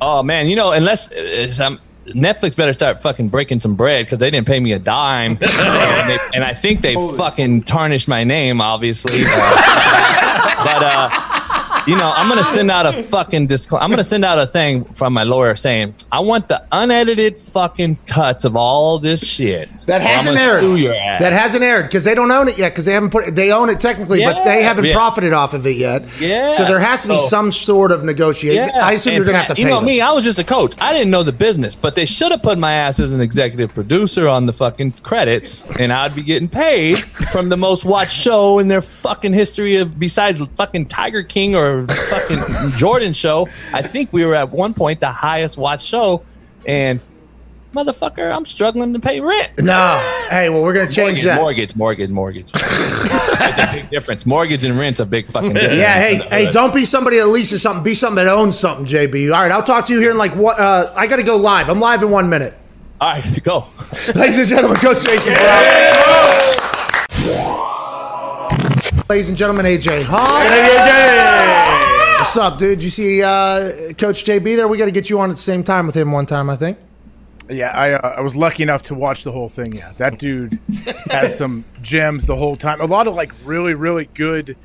Oh man, you know, unless uh, um, Netflix better start fucking breaking some bread because they didn't pay me a dime, and, they, and I think they fucking tarnished my name, obviously. Uh, but uh, you know, I'm gonna send out a fucking disclaimer. I'm gonna send out a thing from my lawyer saying I want the unedited fucking cuts of all this shit. That hasn't aired. sue your ass. That hasn't aired because they don't own it yet because they haven't put it. They own it technically, but they haven't Yeah. profited off of it yet. Yeah. So there has to be So- some sort of negotiation. Yeah. I assume and you're gonna have to pay You know them. me, I was just a coach. I didn't know the business, but they should have put my ass as an executive producer on the fucking credits, and I'd be getting paid from the most watched show in their fucking history of besides fucking Tiger King or fucking Jordan show. I think we were at one point the highest watched show, and motherfucker, I'm struggling to pay rent. No. Hey, well, we're gonna change Mortgage, that. mortgage, mortgage, mortgage. it's a big difference. Mortgage and rent's a big fucking difference. Yeah, hey, hey, don't be somebody that leases something. Be something that owns something, JB. All right, I'll talk to you here in like what? Uh, I got to go live. I'm live in one minute. All right, go. Ladies and gentlemen, Coach Jason Brown. Ladies and gentlemen, AJ Hawk. What's up, dude? You see uh, Coach JB there? We got to get you on at the same time with him one time, I think. Yeah, I uh, I was lucky enough to watch the whole thing. Yeah, that dude has some gems the whole time. A lot of like really really good,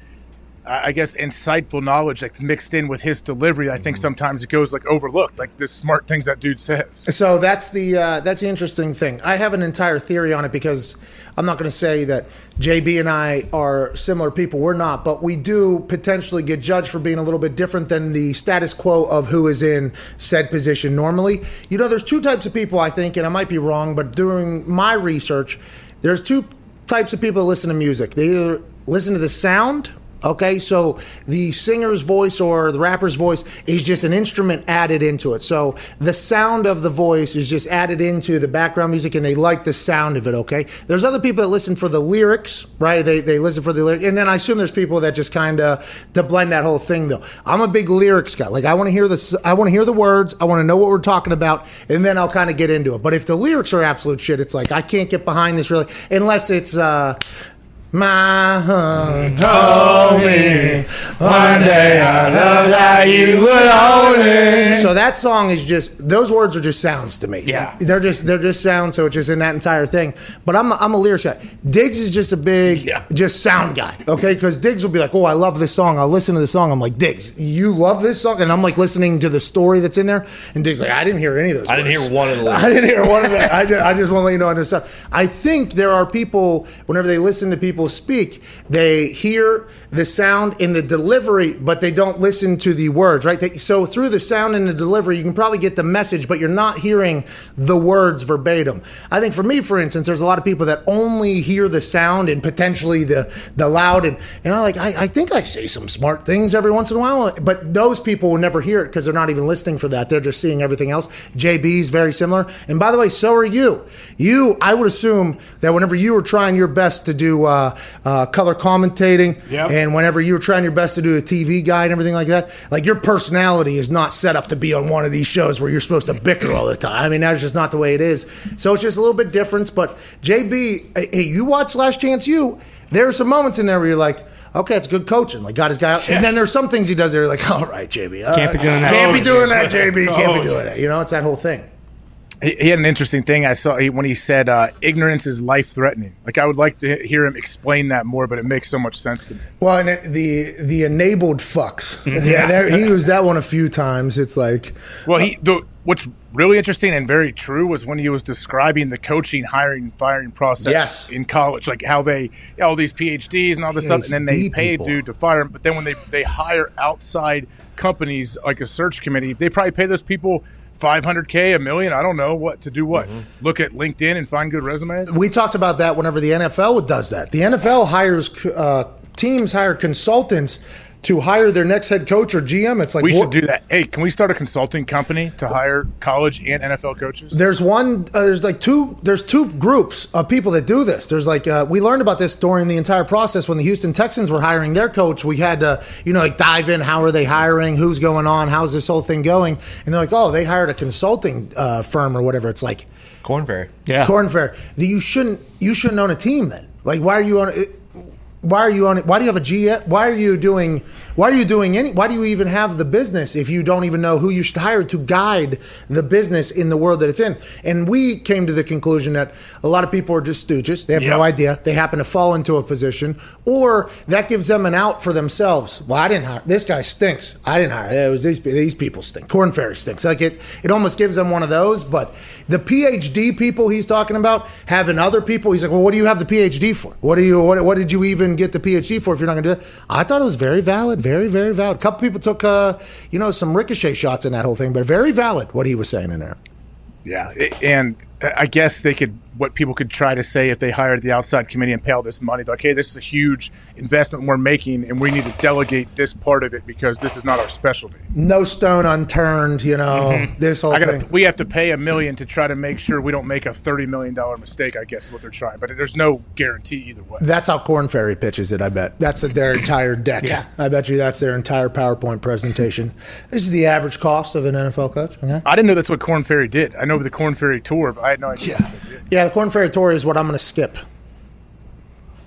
I guess, insightful knowledge that's mixed in with his delivery. I think sometimes it goes like overlooked, like the smart things that dude says. So that's the uh, that's the interesting thing. I have an entire theory on it because I'm not going to say that JB and I are similar people. We're not, but we do potentially get judged for being a little bit different than the status quo of who is in said position normally. You know, there's two types of people I think, and I might be wrong, but during my research, there's two types of people that listen to music. They either listen to the sound Okay, so the singer's voice or the rapper's voice is just an instrument added into it. So the sound of the voice is just added into the background music and they like the sound of it, okay? There's other people that listen for the lyrics, right? They, they listen for the lyrics. And then I assume there's people that just kind of to blend that whole thing though. I'm a big lyrics guy. Like I want to hear the I want to hear the words, I want to know what we're talking about, and then I'll kind of get into it. But if the lyrics are absolute shit, it's like I can't get behind this really unless it's uh my home told me one day I love that you would only. So that song is just those words are just sounds to me. Yeah. they're just they're just sounds. So it's just in that entire thing. But I'm a, I'm a lyrics guy. Diggs is just a big Yeah. just sound guy. Okay, because Diggs will be like, oh, I love this song. I'll listen to the song. I'm like, Diggs, you love this song, and I'm like listening to the story that's in there. And Diggs like, I didn't hear any of those. I didn't hear one of the I didn't hear one of them. I just, I just want to let you know this stuff. I think there are people, whenever they listen to people speak, they hear the sound in the delivery, but they don't listen to the words, right? They, so through the sound and the delivery, you can probably get the message, but you're not hearing the words verbatim. I think for me, for instance, there's a lot of people that only hear the sound and potentially the the loud, and and I like I, I think I say some smart things every once in a while, but those people will never hear it because they're not even listening for that. They're just seeing everything else. JB's very similar, and by the way, so are you. You, I would assume that whenever you were trying your best to do uh, uh, color commentating, Yep. and whenever you were trying your best to do a TV guide and everything like that, like your personality is not set up to be on one of these shows where you're supposed to bicker all the time. I mean, that's just not the way it is. So it's just a little bit different. But JB, hey, you watch Last Chance U. There are some moments in there where you're like. Okay, it's good coaching. Like got his guy out, and then there's some things he does. There, you're like, all right, JB, uh, Can't be doing that. Can't be doing that, JB. Can't be doing that. You know, it's that whole thing. He, he had an interesting thing I saw he, when he said uh, ignorance is life threatening. Like I would like to hear him explain that more, but it makes so much sense to me. Well, and it, the the enabled fucks. Yeah, there, he used that one a few times. It's like, Well, he the, what's really interesting and very true was when he was describing the coaching, hiring, firing process Yes. in college, like how they all these PhDs and all this stuff, and then they pay people. dude to fire him. But then when they they hire outside companies like a search committee, they probably pay those people. 500k a million i don't know what to do what? Look at linkedin and find good resumes? We talked about that whenever the NFL does that. The NFL hires uh, teams hire consultants to hire their next head coach or GM. It's like We should do that. Hey, can we start a consulting company to hire college and NFL coaches? There's one. Uh, there's like two. There's two groups of people that do this. There's like uh, we learned about this during the entire process when the Houston Texans were hiring their coach. We had to, you know, like dive in. How are they hiring? Who's going on? How's this whole thing going? And they're like, oh, they hired a consulting uh, firm or whatever. It's like Korn Ferry. Yeah. Korn Ferry. You shouldn't. You shouldn't own a team then. Like, why are you on? it- Why are you on? it? Why do you have a G? Why are you doing? Why are you doing any? Why do you even have the business if you don't even know who you should hire to guide the business in the world that it's in? And we came to the conclusion that a lot of people are just stooges. They have no idea. They happen to fall into a position, or that gives them an out for themselves. Well, I didn't hire this guy. Stinks. I didn't hire. It was these these people stink. Korn Ferry stinks. Like it. It almost gives them one of those. But the PhD people he's talking about having other people. He's like, well, what do you have the PhD for? What do you? What, what did you even get the PhD for if you're not going to do it? I thought it was very valid. Very very valid. A couple people took uh, you know some ricochet shots in that whole thing, but very valid what he was saying in there. Yeah, and I guess they could. What people could try to say if they hired the outside committee and pay all this money, They're like, hey, this is a huge investment we're making, and we need to delegate this part of it because this is not our specialty. No stone unturned. You know mm-hmm. this whole I gotta, thing. we have to pay a million to try to make sure we don't make a thirty million dollar mistake. I guess is what they're trying, but there's no guarantee either way. That's how Korn Ferry pitches it, I bet. That's their entire deck. Yeah. I bet you that's their entire PowerPoint presentation. This is the average cost of an NFL coach. Okay. I didn't know that's what Korn Ferry did. I know the Korn Ferry tour, but I had no idea. Yeah. Yeah, the Korn Ferry Tour is what I'm going to skip.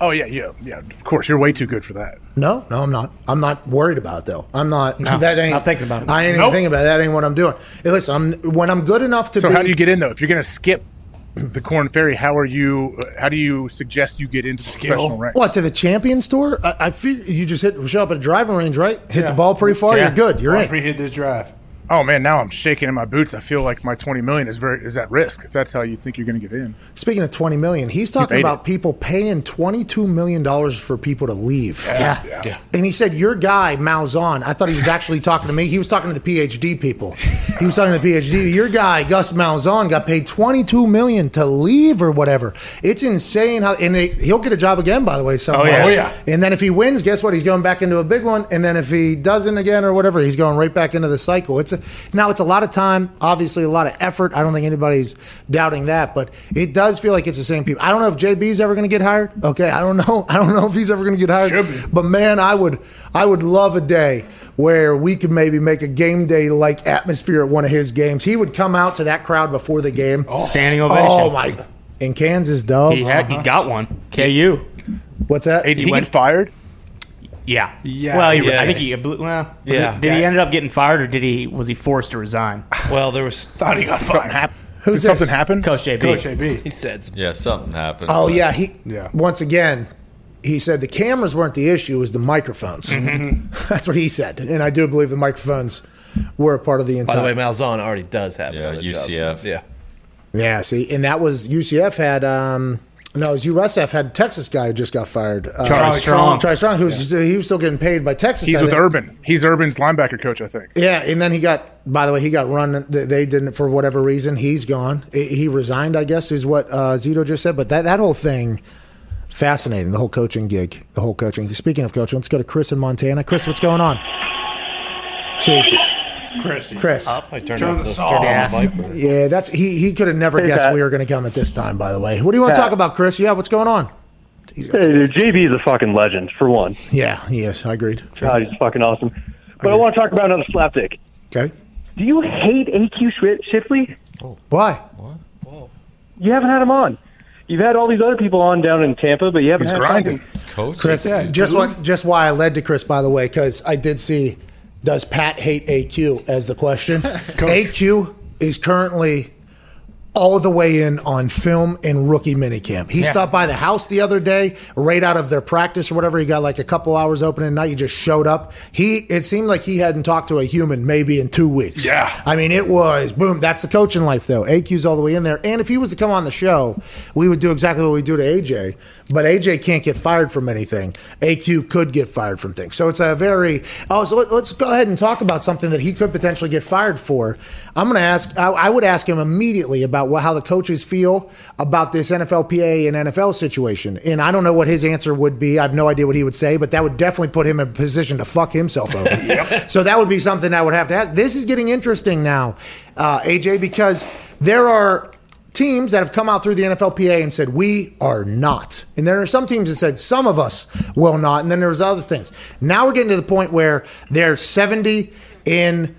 Oh yeah, yeah, yeah. Of course, you're way too good for that. No, no, I'm not. I'm not worried about it, though. I'm not. No, that ain't. not thinking about it. I ain't Nope. even thinking about it. That ain't what I'm doing. Hey, listen, I'm when I'm good enough to. So be, how do you get in though? If you're going to skip the Korn Ferry, how are you? uh, How do you suggest you get into the professional ranks? What to the Champions Tour? I, I feel you just hit show up at a driving range, right? Hit the ball pretty far. Yeah. You're good. You're Watch in. me hit this drive. Oh man, now I'm shaking in my boots. I feel like my 20 million is very is at risk. If that's how you think you're going to get in, Speaking of 20 million, he's talking made about it. people paying 22 million dollars for people to leave. Yeah. Yeah. And he said, Your guy, Malzahn, I thought he was actually talking to me. He was talking to the PhD people. He was talking to the PhD. Your guy, Gus Malzahn, got paid 22 million to leave or whatever. It's insane how, and they, he'll get a job again, by the way. Somewhere. Oh, yeah. Oh, yeah. And then if he wins, guess what? He's going back into a big one. And then if he doesn't again or whatever, he's going right back into the cycle. It's a, now it's a lot of time, obviously a lot of effort. I don't think anybody's doubting that, but it does feel like it's the same people. I don't know if JB's ever going to get hired. Okay, I don't know. I don't know if he's ever going to get hired. But man, I would, I would love a day where we could maybe make a game day like atmosphere at one of his games. He would come out to that crowd before the game. Oh. Standing oh ovation. Oh my! In Kansas, dog. He had he uh-huh. got one. KU. What's that? hey, did he, went- fired? Yeah. Yeah. Well, he, Yeah. I think he. Well, Yeah. it- did he end up getting fired, or did he? Was he forced to resign? Well, there was. Thought he got Something fired. happened. Who's Did something this? happen? Coach JB. Coach AB. He said. some- Yeah, something happened. Oh but- yeah, he. Yeah. Once again, he said the cameras weren't the issue; it was the microphones. That's what he said, and I do believe the microphones were a part of the entire. By entire. the way, Malzahn already does have. Yeah, another job. UCF. Yeah. yeah, see, and that was UCF had. um no, it was USF had a Texas guy who just got fired. Uh, Charlie Strong. Charlie Strong, who's he was still getting paid by Texas. He's I with think. Urban. He's Urban's linebacker coach, I think. Yeah, and then he got. By the way, he got run. they- They didn't for whatever reason. He's gone. He he resigned. I guess is what uh, Zito just said. But that that whole thing, fascinating. The whole coaching gig. The whole coaching. Speaking of coaching, let's go to Chris in Montana. Chris, what's going on? Jesus, Chris. Chris. I turned Turn off the the, saw. turned Yeah. off the Viper. Yeah, that's he. He could have never Hey, guessed Pat. we were going to come at this time. By the way, what do you want to talk about, Chris? Yeah, what's going on? He's Hey, JB is a fucking legend, for one. Yeah, he is. I agreed. God, he's fucking awesome. But I want to talk about another slapdick. Okay, Do you hate AQ Shif- Shipley? Oh. why? You haven't had him on. You've had all these other people on down in Tampa, but you haven't He's had grinding. fucking- Coach. Chris, just what, just why I led to Chris, by the way, because I did see. Does Pat hate AQ as the question? AQ is currently all the way in on film and rookie minicamp. He stopped by the house the other day, right out of their practice or whatever. He got like a couple hours open at night. He just showed up. He it seemed like he hadn't talked to a human maybe in two weeks. Yeah. I mean, it was boom. That's the coaching life, though. AQ's all the way in there. And if he was to come on the show, we would do exactly what we do to AJ. But AJ can't get fired from anything. AQ could get fired from things. So it's a very. Oh, so let, us go ahead and talk about something that he could potentially get fired for. I'm going to ask. I, I would ask him immediately about about what, how the coaches feel about this NFLPA and NFL situation. And I don't know what his answer would be. I have no idea what he would say, but that would definitely put him in a position to fuck himself over. So that would be something I would have to ask. This is getting interesting now, uh, AJ, because there are teams that have come out through the NFLPA and said we are not, and there are some teams that said some of us will not, and then there's other things. Now we're getting to the point where there's 70 in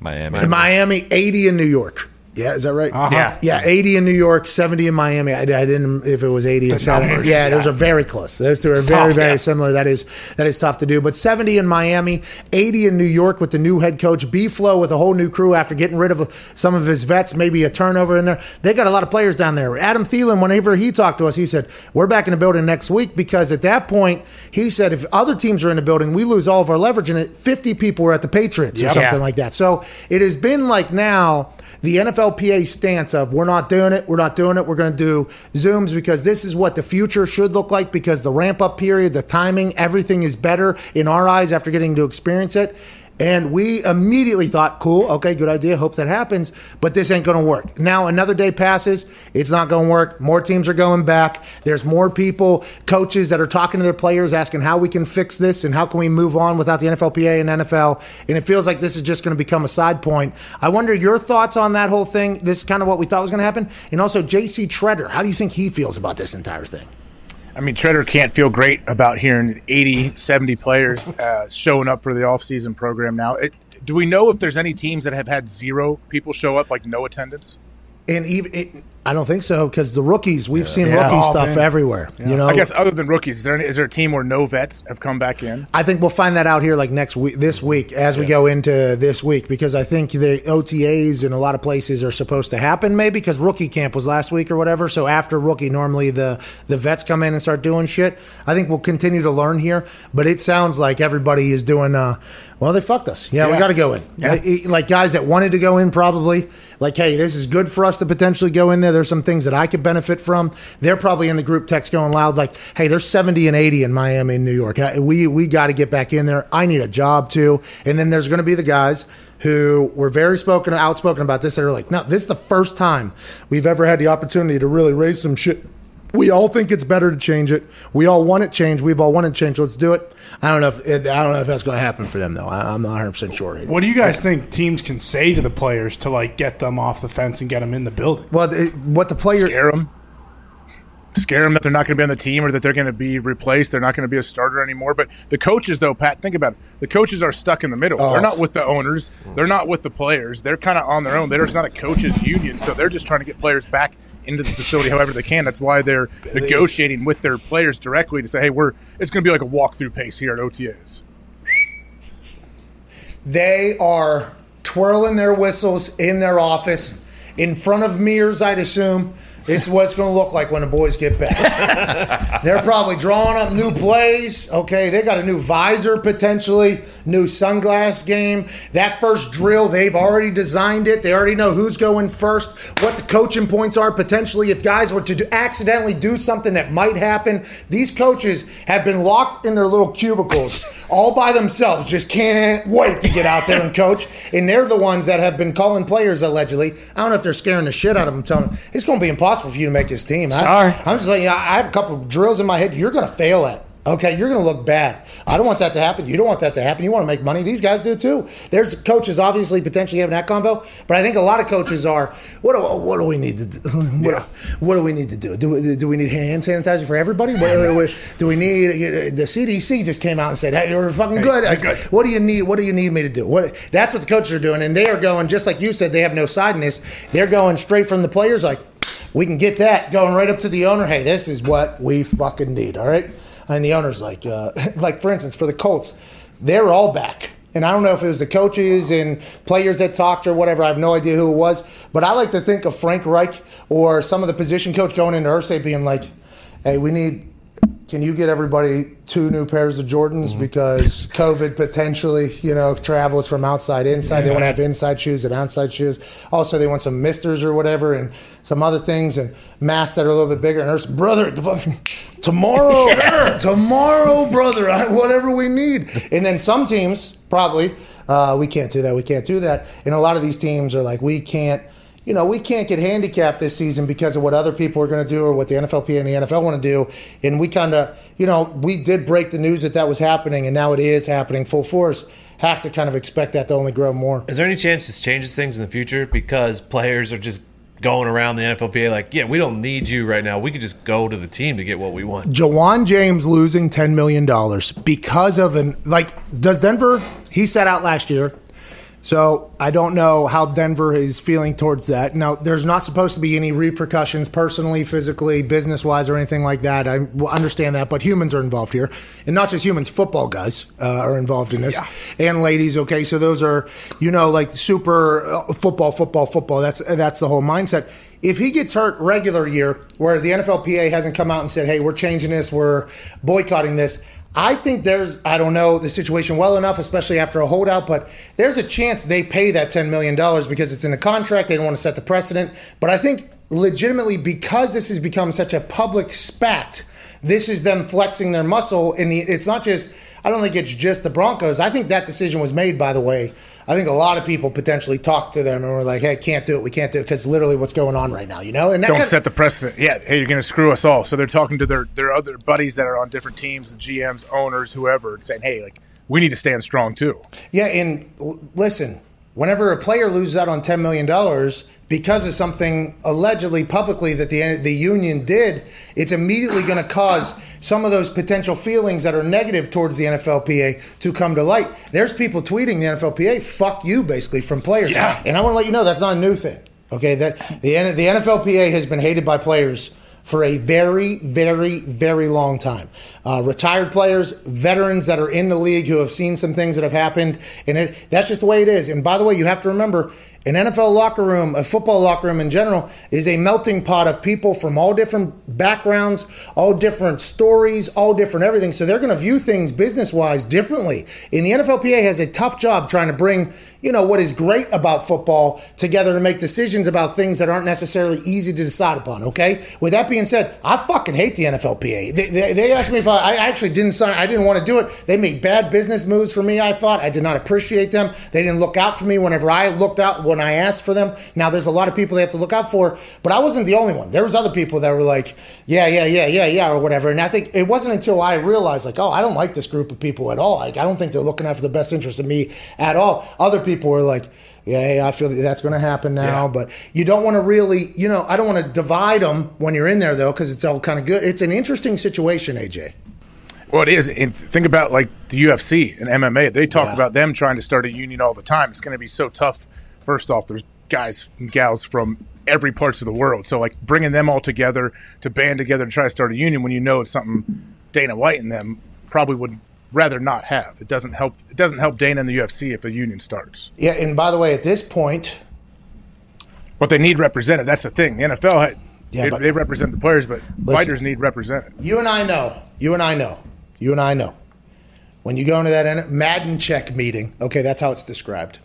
Miami. in Miami, 80 in New York. Yeah, is that right? Uh-huh. Yeah. Yeah, 80 in New York, 70 in Miami. I, I didn't if it was 80 and 70. numbers, Yeah, those are very close. Those two are very, oh, very similar. That is that is tough to do. But 70 in Miami, 80 in New York with the new head coach, B Flow with a whole new crew after getting rid of some of his vets, maybe a turnover in there. They got a lot of players down there. Adam Thielen, whenever he talked to us, he said, We're back in the building next week because at that point, he said if other teams are in the building, we lose all of our leverage. And it 50 people were at the Patriots or something Yeah. like that. So it has been like now the NFLPA stance of we're not doing it, we're not doing it, we're going to do Zooms because this is what the future should look like because the ramp up period, the timing, everything is better in our eyes after getting to experience it. And we immediately thought, cool, okay, good idea. Hope that happens. But this ain't going to work. Now, another day passes. It's not going to work. More teams are going back. There's more people, coaches that are talking to their players, asking how we can fix this and how can we move on without the NFLPA and NFL. And it feels like this is just going to become a side point. I wonder your thoughts on that whole thing. This is kind of what we thought was going to happen. And also, JC Tretter, how do you think he feels about this entire thing? I mean, Tretter can't feel great about hearing 80, 70 players uh, showing up for the offseason program now. It, do we know if there's any teams that have had zero people show up, like no attendance? And even I don't think so because the rookies, we've seen Yeah. rookie Oh, stuff man. everywhere. You know, I guess other than rookies, is there, any, is there a team where no vets have come back in? I think we'll find that out here like next week, this week, as we go into this week, because I think the OTAs in a lot of places are supposed to happen, maybe because rookie camp was last week or whatever. So after rookie, normally the the vets come in and start doing shit. I think we'll continue to learn here, but it sounds like everybody is doing. Uh, well, they fucked us. Yeah, we got to go in. Like, like guys that wanted to go in, probably like, hey, this is good for us to potentially go in there. There's some things that I could benefit from. They're probably in the group text going loud, like, hey, there's 70 and 80 in Miami and New York. We we got to get back in there. I need a job too. And then there's going to be the guys who were very spoken outspoken about this They're like, no, this is the first time we've ever had the opportunity to really raise some shit. We all think it's better to change it. We all want it changed. We've all wanted change. Let's do it. I don't know if it, I don't know if that's going to happen for them though. I, I'm not 100 percent sure. What do you guys think teams can say to the players to like get them off the fence and get them in the building? Well, it, what the player Scare them. Scare them that they're not going to be on the team or that they're going to be replaced. They're not going to be a starter anymore. But the coaches, though, Pat, think about it. The coaches are stuck in the middle. Oh. They're not with the owners. They're not with the players. They're kind of on their own. There's not a coaches union, so they're just trying to get players back into the facility however they can. That's why they're negotiating with their players directly to say, "Hey, we're it's going to be like a walkthrough pace here at OTAs." They are twirling their whistles in their office in front of mirrors, I'd assume. This is what it's going to look like when the boys get back. They're probably drawing up new plays. Okay, they got a new visor potentially, new sunglass game. That first drill, they've already designed it. They already know who's going first, what the coaching points are potentially. If guys were to do, accidentally do something that might happen, these coaches have been locked in their little cubicles all by themselves. Just can't wait to get out there and coach. And they're the ones that have been calling players allegedly. I don't know if they're scaring the shit out of them, telling them it's going to be impossible for you to make this team. I, Sorry. I'm just like, you know, I have a couple of drills in my head. You're going to fail at. Okay, you're going to look bad. I don't want that to happen. You don't want that to happen. You want to make money. These guys do too. There's coaches obviously potentially having that convo, but I think a lot of coaches are. What do, what do we need to do? What, do, what do we need to do? Do we, do we need hand sanitizer for everybody? What, do we need the CDC just came out and said, "Hey, you're fucking good." Like, What do you need? What do you need me to do? What? That's what the coaches are doing, and they are going just like you said. They have no side in this. They're going straight from the players, like we can get that going right up to the owner. Hey, this is what we fucking need. All right. And the owner's like, uh, like for instance, for the Colts, they're all back. And I don't know if it was the coaches and players that talked or whatever. I have no idea who it was. But I like to think of Frank Reich or some of the position coach going into Irsay being like, hey, we need, can you get everybody two new pairs of Jordans because COVID potentially, you know, travels from outside inside. They want to have inside shoes and outside shoes. Also, they want some misters or whatever and some other things and masks that are a little bit bigger. And there's brother, tomorrow, tomorrow, brother, whatever we need. And then some teams probably uh, we can't do that. We can't do that. And a lot of these teams are like, we can't you know, we can't get handicapped this season because of what other people are going to do or what the NFLPA and the NFL want to do. And we kind of, you know, we did break the news that that was happening, and now it is happening full force. Have to kind of expect that to only grow more. Is there any chance this changes things in the future because players are just going around the NFLPA like, yeah, we don't need you right now. We could just go to the team to get what we want. Ju'wuan James losing $10 million because of an, like, does Denver, he set out last year. So I don't know how Denver is feeling towards that. Now, there's not supposed to be any repercussions personally, physically, business wise, or anything like that. I understand that, but humans are involved here. And not just humans, football guys uh, are involved in this. And ladies, okay? So those are, you know, like super uh, football, football, football. That's, that's the whole mindset if he gets hurt regular year where the NFLPA hasn't come out and said, "Hey, we're changing this, we're boycotting this," I think there's I don't know the situation well enough, especially after a holdout, but there's a chance they pay that ten million dollars because it's in the contract. They don't want to set the precedent, but I think legitimately because this has become such a public spat. This is them flexing their muscle, and the, it's not just. I don't think it's just the Broncos. I think that decision was made, by the way, I think a lot of people potentially talked to them and were like, "Hey, can't do it. We can't do it because literally what's going on right now, you know." And that Don't set the precedent. Yeah, hey, you're going to screw us all. So they're talking to their their other buddies that are on different teams, the GMs, owners, whoever, saying, "Hey, like we need to stand strong too." Yeah, and listen, whenever a player loses out on ten million dollars because of something allegedly publicly that the the union did, it's immediately going to cause some of those potential feelings that are negative towards the NFLPA to come to light. There's people tweeting the NFLPA, "Fuck you," basically from players, Yeah. and I want to let you know that's not a new thing. Okay, that the the NFLPA has been hated by players for a very, very, very long time. Uh, retired players, veterans that are in the league who have seen some things that have happened, and it, that's just the way it is. And by the way, you have to remember. An NFL locker room, a football locker room in general, is a melting pot of people from all different backgrounds, all different stories, all different everything. So they're going to view things business wise differently. And the NFLPA has a tough job trying to bring, you know, what is great about football together to make decisions about things that aren't necessarily easy to decide upon. Okay. With that being said, I fucking hate the NFLPA. They, they, they asked me if I, I actually didn't sign. I didn't want to do it. They made bad business moves for me. I thought I did not appreciate them. They didn't look out for me whenever I looked out when I asked for them. Now there's a lot of people they have to look out for, but I wasn't the only one. There was other people that were like, yeah, yeah, yeah, yeah, yeah, or whatever. And I think it wasn't until I realized like, oh, I don't like this group of people at all. Like I don't think they're looking out for the best interest of me at all. Other people were like. Yeah, hey, I feel that that's going to happen now, but you don't want to really, you know, I don't want to divide them when you're in there though, because it's all kind of good. It's an interesting situation, AJ. Well, it is. And think about like the UFC and MMA. They talk Yeah. about them trying to start a union all the time. It's going to be so tough. First off, there's guys and gals from every parts of the world. So like bringing them all together to band together to try to start a union when you know it's something Dana White and them probably would rather not have. It doesn't help. It doesn't help Dana and the UFC if a union starts. Yeah, and by the way, at this point, what they need represented. That's the thing. The NFL, had, Yeah, they, but- they represent the players, but Listen. fighters need represented. you and I know, you and I know, you and I know. When you go into that Madden check meeting, okay, that's how it's described.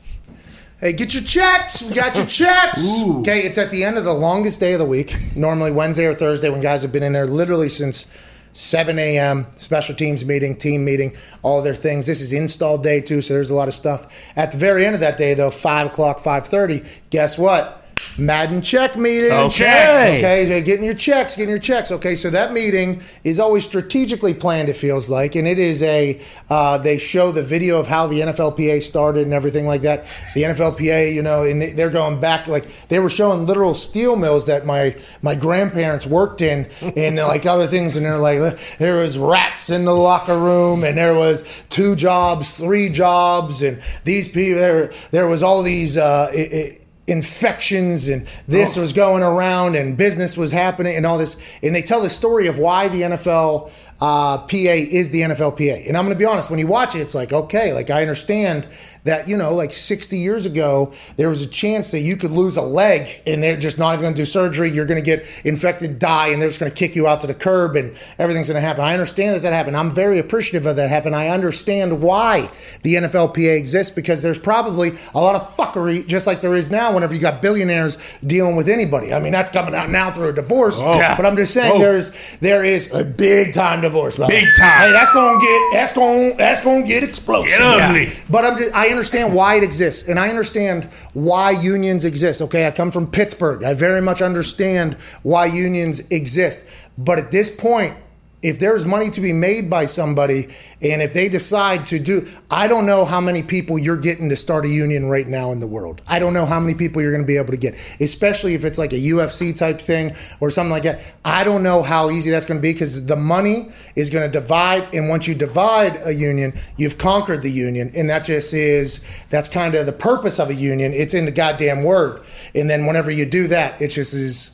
Hey, get your checks. We got your checks. Okay, it's at the end of the longest day of the week, normally Wednesday or Thursday, when guys have been in there literally since 7 a.m. Special teams meeting, team meeting, all their things. This is install day too, so there's a lot of stuff. At the very end of that day, though, five o'clock, five thirty. Guess what? Madden check meeting. Okay. Okay, they're getting your checks, getting your checks. Okay, so that meeting is always strategically planned. It feels like, and it is a. Uh, they show the video of how the NFLPA started and everything like that. The NFLPA, you know, and they're going back like they were showing literal steel mills that my my grandparents worked in, and like other things. And they're like, there was rats in the locker room, and there was two jobs, three jobs, and these people. There there was all these. Uh, it, it, infections and this was going around and business was happening and all this. And they tell the story of why the NFL uh, PA is the NFLPA and I'm going to be honest when you watch it it's like okay like I understand that you know like 60 years ago there was a chance that you could lose a leg and they're just not even going to do surgery you're going to get infected die and they're just going to kick you out to the curb and everything's going to happen I understand that that happened I'm very appreciative of that happen I understand why the NFLPA exists because there's probably a lot of fuckery just like there is now whenever you got billionaires dealing with anybody. I mean, that's coming out now through a divorce. Oh, yeah. But I'm just saying Oh. there's there is a big time divorce. brother. Big time. Hey, that's gonna get that's gonna that's gonna get explosive. Get ugly. But I'm just I understand why it exists, and I understand why unions exist. Okay, I come from Pittsburgh. I very much understand why unions exist. But at this point, if there's money to be made by somebody, and if they decide to do, I don't know how many people you're getting to start a union right now in the world. I don't know how many people you're going to be able to get, especially if it's like a UFC type thing or something like that. I don't know how easy that's going to be because the money is going to divide, and once you divide a union, you've conquered the union, and that just is that's kind of the purpose of a union. It's in the goddamn word, and then whenever you do that, it's just is,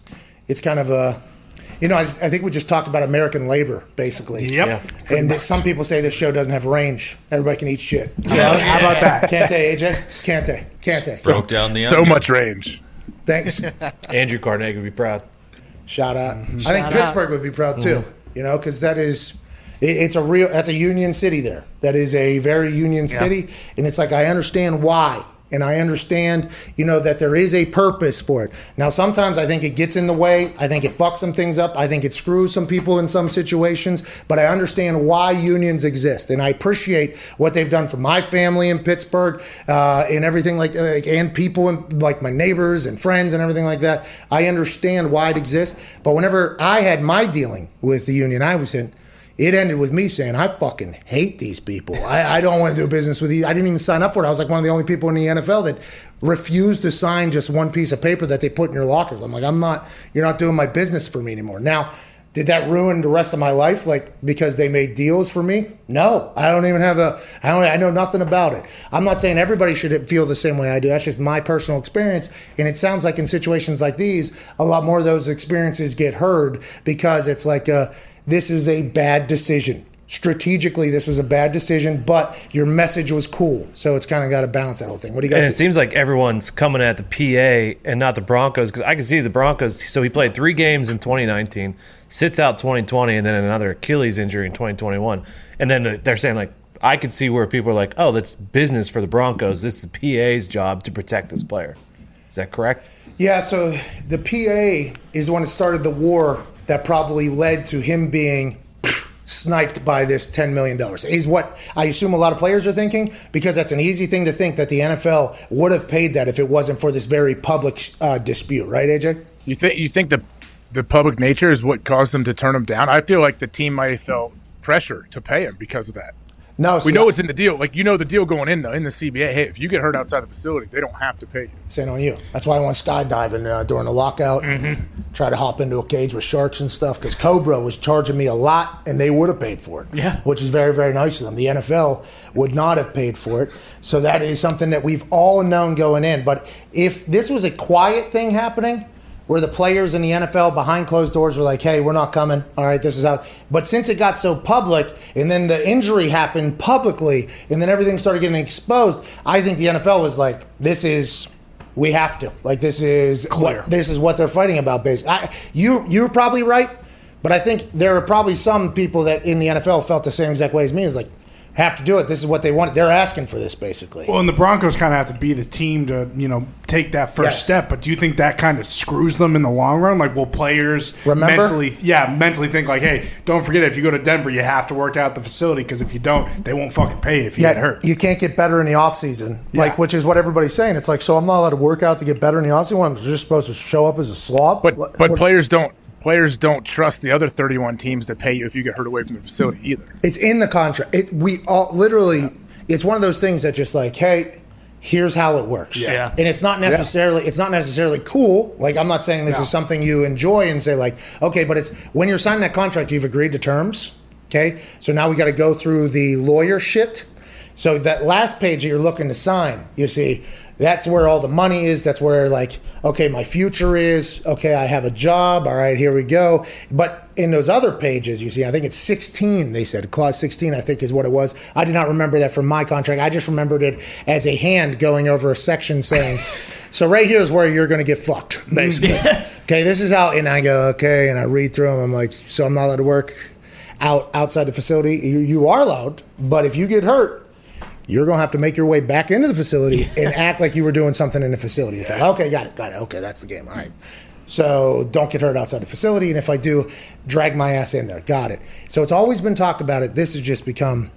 it's kind of a you know, I, just, I think we just talked about American labor, basically. Yep. And some people say this show doesn't have range. Everybody can eat shit. Yeah, How about that? Can't they, AJ? Can't they? Can't they? Broke down the So onion. much range. Thanks. Andrew Carnegie would be proud. Shout out. Mm-hmm. I think Shout Pittsburgh would be proud too. Mm-hmm. You know, because that is it's a real, that's a union city there. That is a very union city, and it's like I understand why, and I understand, you know, that there is a purpose for it. Now, sometimes I think it gets in the way. I think it fucks some things up. I think it screws some people in some situations. But I understand why unions exist, and I appreciate what they've done for my family in Pittsburgh uh, and everything like, like and people and like my neighbors and friends and everything like that. I understand why it exists. But whenever I had my dealing with the union I was in, it ended with me saying, I fucking hate these people. I, I don't want to do business with you. I didn't even sign up for it. I was like one of the only people in the NFL that refused to sign just one piece of paper that they put in your lockers. I'm like, I'm not, you're not doing my business for me anymore. Now, did that ruin the rest of my life? Like because they made deals for me? No, I don't even have a. I don't. I know nothing about it. I'm not saying everybody should feel the same way I do. That's just my personal experience. And it sounds like in situations like these, a lot more of those experiences get heard because it's like, uh, this is a bad decision. Strategically, this was a bad decision, but your message was cool. So it's kind of got to balance that whole thing. What do you got? And it seems like everyone's coming at the PA and not the Broncos because I can see the Broncos. So he played three games in 2019, sits out 2020, and then another Achilles injury in 2021. And then they're saying like, I could see where people are like, oh, that's business for the Broncos. This is the PA's job to protect this player. Is that correct? Yeah, so the PA is the one that started the war that probably led to him being sniped by this $10 million. Is what I assume a lot of players are thinking because that's an easy thing to think that the NFL would have paid that if it wasn't for this very public uh, dispute, right, AJ? You think you think the the public nature is what caused them to turn him down? I feel like the team might have felt pressure to pay him because of that. No, We know it's in the deal. Like you know the deal going in the in the CBA. Hey, if you get hurt outside the facility, they don't have to pay you. Saying on you. That's why I went skydiving uh, during the lockout. Try to hop into a cage with sharks and stuff because Cobra was charging me a lot and they would have paid for it. Yeah. Which is very, very nice of them. The NFL would not have paid for it. So that is something that we've all known going in. But if this was a quiet thing happening, where the players in the NFL behind closed doors were like, hey, we're not coming. All right, this is how. But since it got so public and then the injury happened publicly and then everything started getting exposed, I think the NFL was like, this is. We have to like this is Clear. What, this is what they're fighting about. Basically, I, you you're probably right, but I think there are probably some people that in the NFL felt the same exact way as me. It's like have to do it. This is what they want. They're asking for this basically. Well, and the Broncos kind of have to be the team to, you know, take that first Yes. step. But do you think that kind of screws them in the long run? Like, will players Remember? mentally, yeah, mentally think like, hey, don't forget if you go to Denver, you have to work out the facility because if you don't, they won't fucking pay you if you get hurt. You can't get better in the offseason, Yeah. like which is what everybody's saying. It's like, so I'm not allowed to work out to get better in the offseason. I'm just supposed to show up as a slob. But but what- players don't players don't trust the other 31 teams to pay you if you get hurt away from the facility either. it's in the contract. It, we all literally, it's one of those things that just like, hey, here's how it works. Yeah. And it's not necessarily it's not necessarily cool. Like I'm not saying this No. is something you enjoy and say like, okay, but it's when you're signing that contract, you've agreed to terms. Okay. So now we got to go through the lawyer shit. So that last page that you're looking to sign, you see, that's where all the money is. That's where like, okay, my future is. Okay, I have a job. All right, here we go. But in those other pages, you see, I think it's 16. They said clause 16, I think is what it was. I did not remember that from my contract. I just remembered it as a hand going over a section saying, "So right here is where you're going to get fucked." Basically, okay, this is how. And I go, okay, and I read through them. I'm like, so I'm not allowed to work out outside the facility. You, you are allowed, but if you get hurt, you're going to have to make your way back into the facility and act like you were doing something in the facility. It's like, okay, got it, got it. Okay, that's the game. All right. Mm-hmm. So don't get hurt outside the facility. And if I do, drag my ass in there. Got it. So it's always been talked about it. This has just become,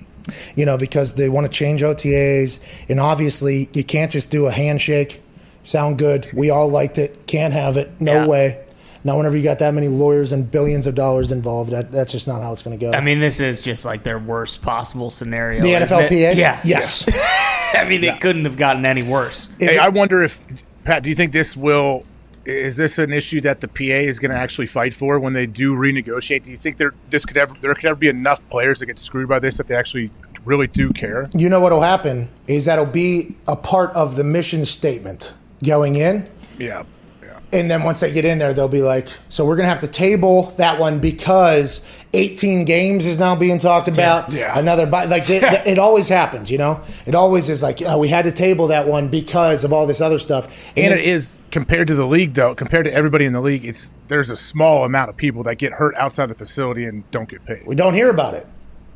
you know, because they want to change OTAs. And obviously, you can't just do a handshake. Sound good. We all liked it. Can't have it. No Yeah. way. Now, whenever you got that many lawyers and billions of dollars involved, that, that's just not how it's going to go. I mean, this is just like their worst possible scenario. the isn't? NFLPA? Yeah. Yes. I mean, it couldn't have gotten any worse. Hey, I wonder if Pat, do you think this will? Is this an issue that the PA is going to actually fight for when they do renegotiate? Do you think there this could ever there could ever be enough players that get screwed by this that they actually really do care? you know what will happen is that'll be a part of the mission statement going in. Yeah, yeah. And then once they get in there, they'll be like, so we're going to have to table that one because 18 games is now being talked about. Yeah. Another, bi- like, it, it always happens, you know? It always is like, oh, we had to table that one because of all this other stuff. And then- it is compared to the league, though. Compared to everybody in the league, it's there's a small amount of people that get hurt outside the facility and don't get paid. we don't hear about it.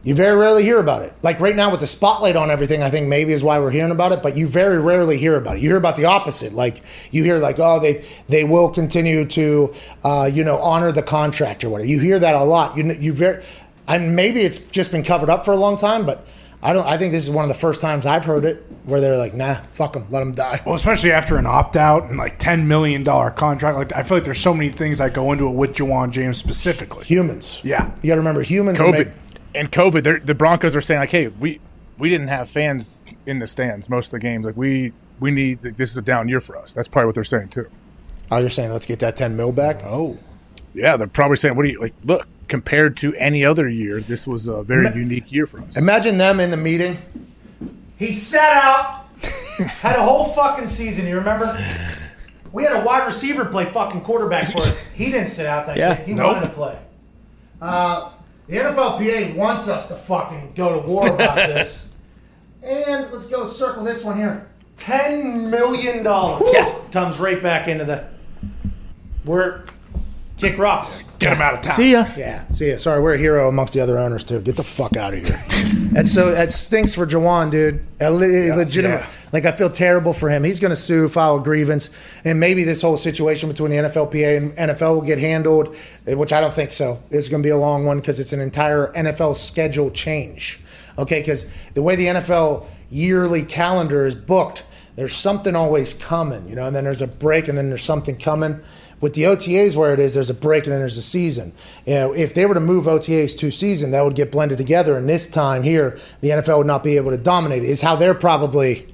You very rarely hear about it. Like right now with the spotlight on everything, I think maybe is why we're hearing about it, but you very rarely hear about it. You hear about the opposite. Like you hear like, oh, they they will continue to uh, you know, honor the contract or whatever. You hear that a lot. You you very and maybe it's just been covered up for a long time, but I don't I think this is one of the first times I've heard it where they're like, "Nah, fuck them, let them die." Well, especially after an opt out and like ten million dollar contract. Like I feel like there's so many things that go into it with Ju'wuan James specifically. Humans. Yeah. You got to remember humans are COVID and COVID, the Broncos are saying like, hey, we we didn't have fans in the stands most of the games. Like we we need this is a down year for us. That's probably what they're saying too. Oh, you're saying let's get that 10 mil back? Oh, Yeah, they're probably saying, what do you like? Look, compared to any other year, this was a very unique year for us. Imagine them in the meeting. He sat out, had a whole fucking season. You remember? We had a wide receiver play fucking quarterback for us. He didn't sit out that Yeah. game. He Nope. wanted to play. Uh, the NFLPA wants us to fucking go to war about this. And let's go circle this one here. Ten million dollars comes right back into the. We're kick rocks. get him out of town. See ya. Yeah, see ya. Sorry, we're a hero amongst the other owners too. Get the fuck out of here. and so that stinks for Ju'wuan, dude. A le- legitimate. yeah. Like I feel terrible for him. He's going to sue, file a grievance, and maybe this whole situation between the NFLPA and NFL will get handled, eh, which I don't think so. It's going to be a long one because it's an entire NFL schedule change. Okay, because the way the NFL yearly calendar is booked, there's something always coming, you know, and then there's a break, and then there's something coming. With the OTAs, where it is, there's a break and then there's a season. You know, if they were to move OTAs to season, that would get blended together. And this time here, the NFL would not be able to dominate. Is how they're probably.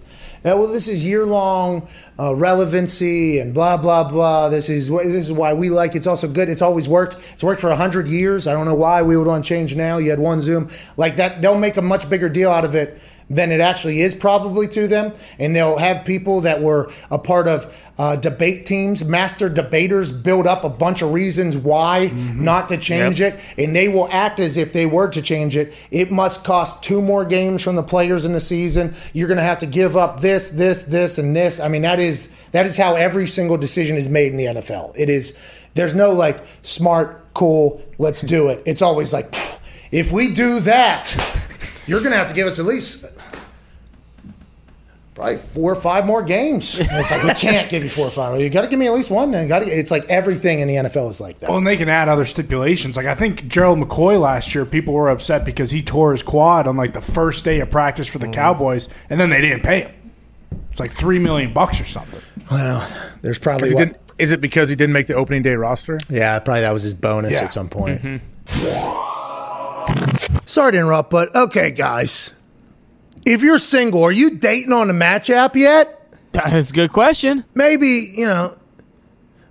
Yeah, well, this is year long uh, relevancy and blah blah blah. This is this is why we like. It's also good. It's always worked. It's worked for hundred years. I don't know why we would want to change now. You had one Zoom like that. They'll make a much bigger deal out of it than it actually is probably to them, and they'll have people that were a part of uh, debate teams, master debaters, build up a bunch of reasons why not to change it, and they will act as if they were to change it. It must cost two more games from the players in the season. You're going to have to give up this, this, this, and this. I mean, that is that is how every single decision is made in the NFL. It is there's no like smart, cool, let's do it. It's always like if we do that, you're going to have to give us at least probably four or five more games. And it's like we can't give you four or five. You got to give me at least one. Then got. It's like everything in the NFL is like that. Well, and they can add other stipulations. Like I think Gerald McCoy last year, people were upset because he tore his quad on like the first day of practice for the Mm. Cowboys, and then they didn't pay him. It's like three million bucks or something. Well, there's probably He what- didn't- is it because he didn't make the opening day roster? yeah, probably that was his bonus Yeah. at some point. Sorry to interrupt, but okay, guys. If you're single, are you dating on the Match app yet? That's a good question. maybe you know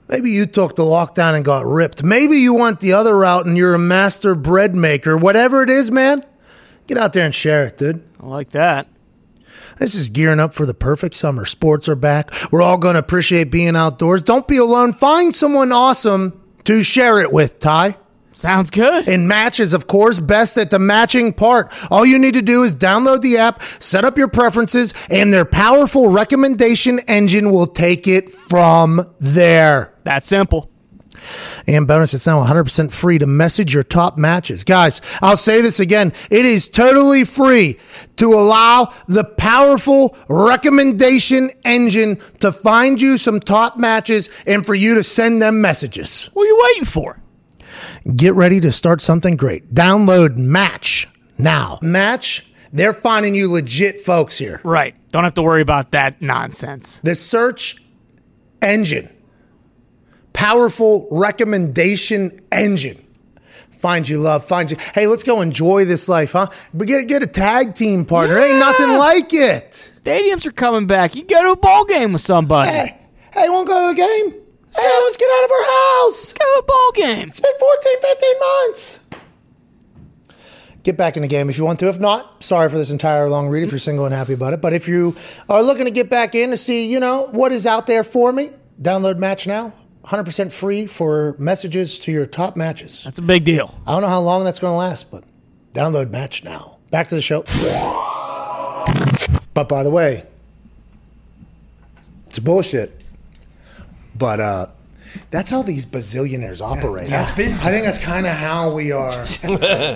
maybe you took the lockdown and got ripped. Maybe you went the other route and you're a master bread maker. Whatever it is man get out there and share it dude. I like that. this is gearing up for the perfect summer. Sports are back. We're all going to appreciate being outdoors. Don't be alone. Find someone awesome to share it with ty Sounds good. and match is, of course, best at the matching part. All you need to do is download the app, set up your preferences, and their powerful recommendation engine will take it from there. That's simple. And bonus, it's now 100% free to message your top matches. Guys, I'll say this again. It is totally free to allow the powerful recommendation engine to find you some top matches and for you to send them messages. What are you waiting for? Get ready to start something great. Download Match now. Match, they're finding you legit folks here. Right. Don't have to worry about that nonsense. The search engine, powerful recommendation engine. Find you love, find you. Hey, let's go enjoy this life, huh? But get get a tag team partner. Ain't nothing like it. Stadiums are coming back. You go to a ball game with somebody. Hey, hey, want to go to a game? Hey, let's get out of our house. Go to a ball game. It's been 14, 15 months. Get back in the game if you want to. If not, sorry for this entire long read if you're single and happy about it. But if you are looking to get back in to see, you know, what is out there for me, download Match Now. 100% free for messages to your top matches. That's a big deal. I don't know how long that's going to last, but download Match Now. Back to the show. But by the way, it's bullshit. But uh, that's how these bazillionaires operate. that's business. I think that's kind of how we are.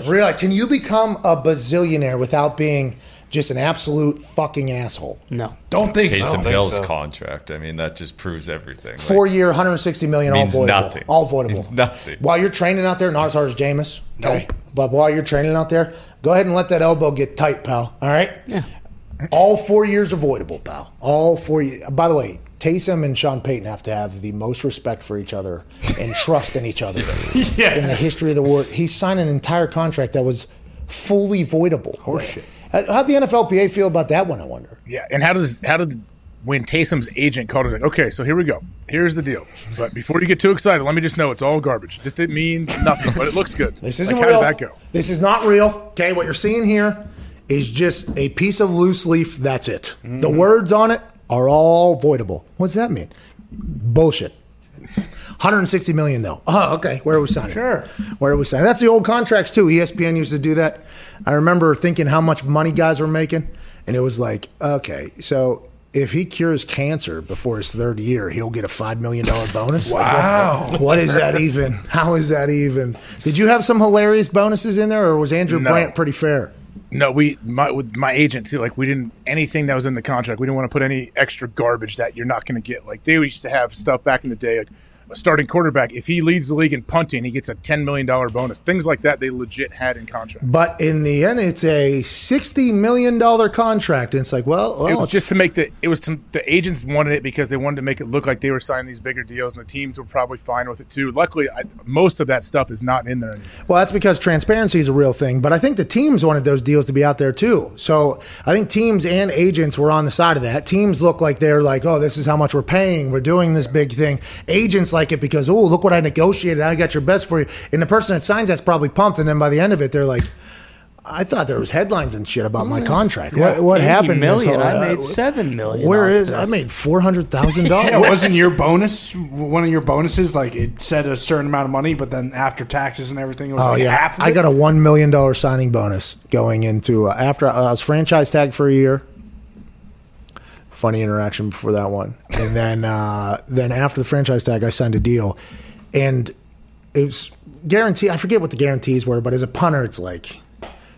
really, can you become a bazillionaire without being just an absolute fucking asshole? No. Don't think Taysom so. Hill's contract. I mean, that just proves everything. Like, Four year, 160 million, all Means voidable. nothing. All voidable. Means nothing. While you're training out there, not as hard as Jameis. Okay. But while you're training out there, go ahead and let that elbow get tight, pal. All right? Yeah. All four years avoidable, pal. All four years. By the way, Taysom and Sean Payton have to have the most respect for each other and trust in each other in the history of the world. He signed an entire contract that was fully voidable. Horseshit. How'd the NFLPA feel about that one, I wonder? Yeah, and how does how did when Taysom's agent called it like, okay, so here we go. Here's the deal. But before you get too excited, let me just know it's all garbage. This didn't mean nothing, but it looks good. This isn't like, real. How did that go? This is not real. Okay, what you're seeing here is just a piece of loose leaf. That's it. The Mm-hmm. words on it are all voidable. What's that mean? Bullshit. 160 million though. Oh, okay. Where are we signing? Sure. Where are we signing? That's the old contracts too. ESPN used to do that. I remember thinking how much money guys were making, and it was like, okay, so if he cures cancer before his third year, he'll get a five million dollar bonus. wow. what, what is that even? How is that even? Did you have some hilarious bonuses in there, or was Andrew No. Brandt pretty fair? No, we my my agent too. Like we didn't anything that was in the contract. We didn't want to put any extra garbage that you're not going to get. Like they used to have stuff back in the day. Like starting quarterback, if he leads the league in punting, he gets a ten million dollar bonus. Things like that they legit had in contract. But in the end, it's a sixty million dollar contract, and it's like, well, well it was it's just to make the it was to, the agents wanted it because they wanted to make it look like they were signing these bigger deals, and the teams were probably fine with it too. Luckily, I, most of that stuff is not in there anymore. Well, that's because transparency is a real thing, but I think the teams wanted those deals to be out there too. So I think teams and agents were on the side of that. Teams look like they're like, oh, this is how much we're paying. We're doing this big thing. Agents like it because, oh, look what I negotiated. I got your best for you. And the person that signs that's probably pumped. And then by the end of it, they're like, I thought there was headlines and shit about my contract. What, what happened? Million. So, I uh, made seven million. Where off is? this. I made four hundred thousand Yeah, dollars. wasn't your bonus one of your bonuses like it said a certain amount of money, but then after taxes and everything, it was Oh like yeah, half. Of I it? got a one million dollar signing bonus going into uh, after I was franchise tagged for a year. Funny interaction before that one, and then uh, then after the franchise tag, I signed a deal, and it was guarantee. I forget what the guarantees were, but as a punter, it's like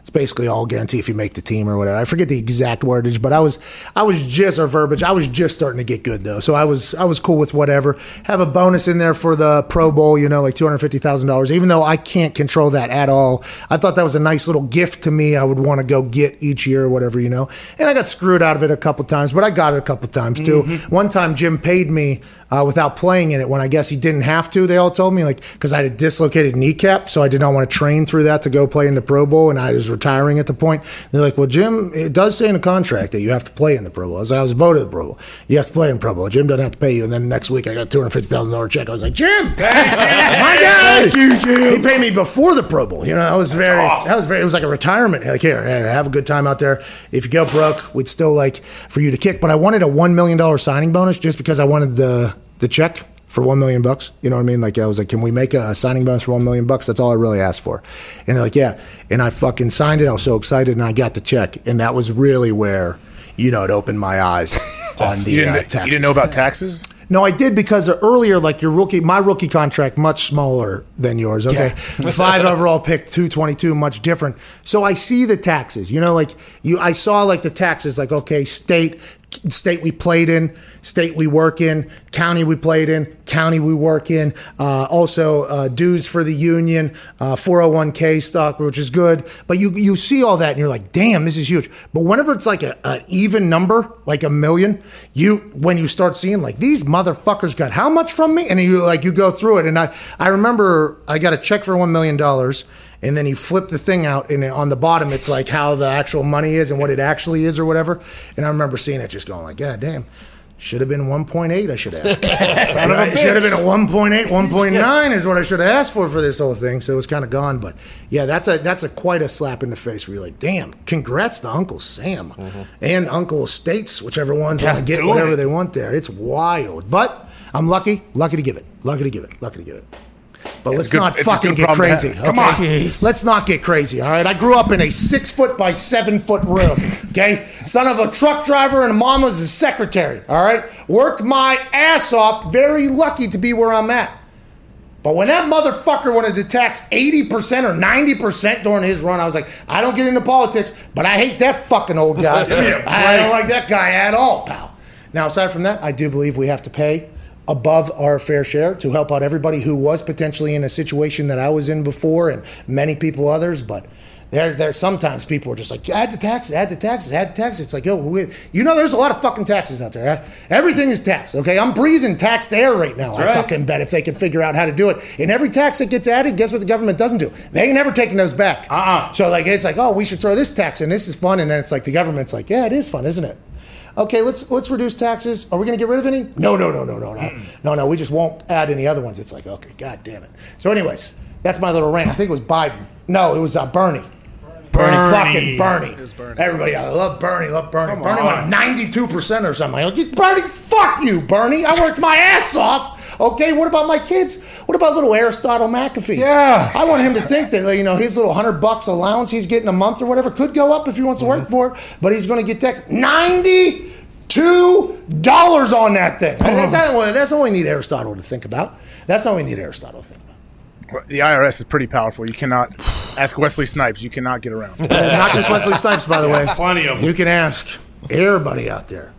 it's basically all guarantee if you make the team or whatever. I forget the exact wordage, but I was I was just or verbiage. I was just starting to get good though, so I was I was cool with whatever. Have a bonus in there for the Pro Bowl, you know, like two hundred fifty thousand dollars. Even though I can't control that at all, I thought that was a nice little gift to me. I would want to go get each year or whatever, you know. And I got screwed out of it a couple times, but I got it a couple times too. Mm-hmm. One time, Jim paid me uh, without playing in it when I guess he didn't have to. They all told me like because I had a dislocated kneecap, so I did not want to train through that to go play in the Pro Bowl, and I was retiring at the point. They're like, "Well, Jim, it does say in the contract that you have to play in the Pro Bowl." I was, I was voted the Pro Bowl. You have to play in Pro Bowl. Jim doesn't have to pay you. And then next week, I got a two hundred fifty thousand dollar check. I was like, "Jim, my guy, He paid me before the Pro Bowl. You know, that was very, that was very. It was like a retirement. Like, here, have a good time out there. If you go broke, we'd still like for you to kick. But I wanted a one million dollar signing bonus just because I wanted the the check for one million bucks. You know what I mean? Like I was like, can we make a signing bonus for one million bucks? That's all I really asked for. And they're like, yeah. And I fucking signed it. I was so excited, and I got the check, and that was really where you know it opened my eyes on the You uh, taxes. you didn't know about taxes? No, I did because earlier, like your rookie, my rookie contract much smaller than yours. Okay, five overall pick, two twenty two, much different. So I see the taxes. You know, like you, I saw like the taxes, like okay, state, state we played in, state we work in, county we played in, county we work in. Uh, also uh, dues for the union, four hundred one k stock, which is good. But you you see all that and you're like, damn, this is huge. But whenever it's like a, an even number, like a million, you when you start seeing like these motherfuckers got how much from me, and you like you go through it, and I I remember I got a check for one million dollars. And then he flipped the thing out, and on the bottom, it's like how the actual money is and what it actually is, or whatever. And I remember seeing it, just going like, "God damn, should have been 1.8. I should have asked. It should have been a 1.8, 1.9 is what I should have asked for for this whole thing. So it was kind of gone. But yeah, that's a that's a quite a slap in the face. Where you're like, damn, congrats to Uncle Sam mm-hmm. and Uncle States, whichever ones Yeah, want to get whatever it. they want there. It's wild. But I'm lucky, lucky to give it, lucky to give it, lucky to give it. But let's good- not fucking get crazy. have. Come on. Let's not get crazy, all right? I grew up in a six foot by seven foot room, okay? Son of a truck driver and mom was a secretary, all right? Worked my ass off, very lucky to be where I'm at. But when that motherfucker wanted to tax 80% or 90% during his run, I was like, I don't get into politics, but I hate that fucking old guy. I don't like that guy at all, pal. Now, aside from that, I do believe we have to pay above our fair share to help out everybody who was potentially in a situation that I was in before and many people others. But there, there sometimes people are just like, add the taxes, add the taxes, add the taxes. It's like, yo, we, you know, there's a lot of fucking taxes out there. huh? Everything is taxed, okay? I'm breathing taxed air right now. I fucking bet if they can figure out how to do it. And every tax that gets added, guess what the government doesn't do? They ain't never taking those back. Uh-uh. So, like, it's like, oh, we should throw this tax in. This is fun. And then it's like the government's like, yeah, it is fun, isn't it? Okay, let's let's reduce taxes. Are we going to get rid of any? No, no, no, no, no, no, no, no. We just won't add any other ones. It's like, okay, god damn it. So, anyways, that's my little rant. I think it was Biden. No, it was uh, Bernie. Bernie, fucking Bernie. Everybody, I love Bernie. Love Bernie. Bernie went ninety-two percent or something. I'm like, Bernie, fuck you, Bernie. I worked my ass off. Okay, what about my kids? What about little Aristotle McAfee? Yeah. I want him to think that you know his little hundred bucks allowance he's getting a month or whatever could go up if he wants to work mm-hmm. for it, but he's going to get taxed ninety two dollars on that thing. That's, all- that's all we need Aristotle to think about. That's all we need Aristotle to think about. The IRS is pretty powerful. You cannot ask Wesley Snipes. You cannot get around. Not just Wesley Snipes, by the way. Plenty of them. You can ask everybody out there.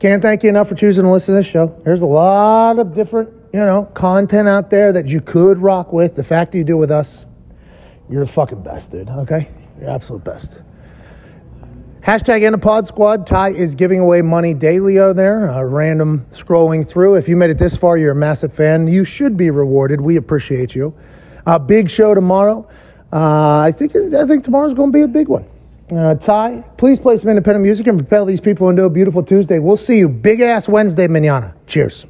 Can't thank you enough for choosing to listen to this show. There's a lot of different, you know, content out there that you could rock with. The fact that you do with us, you're the fucking best, dude. Okay, you're absolute best. Hashtag the pod squad. Ty is giving away money daily on there. Uh, random scrolling through. If you made it this far, you're a massive fan. You should be rewarded. We appreciate you. A big show tomorrow. Uh, I think I think tomorrow's going to be a big one. Uh, Ty, please play some independent music and propel these people into a beautiful Tuesday. We'll see you big ass Wednesday, manana. Cheers.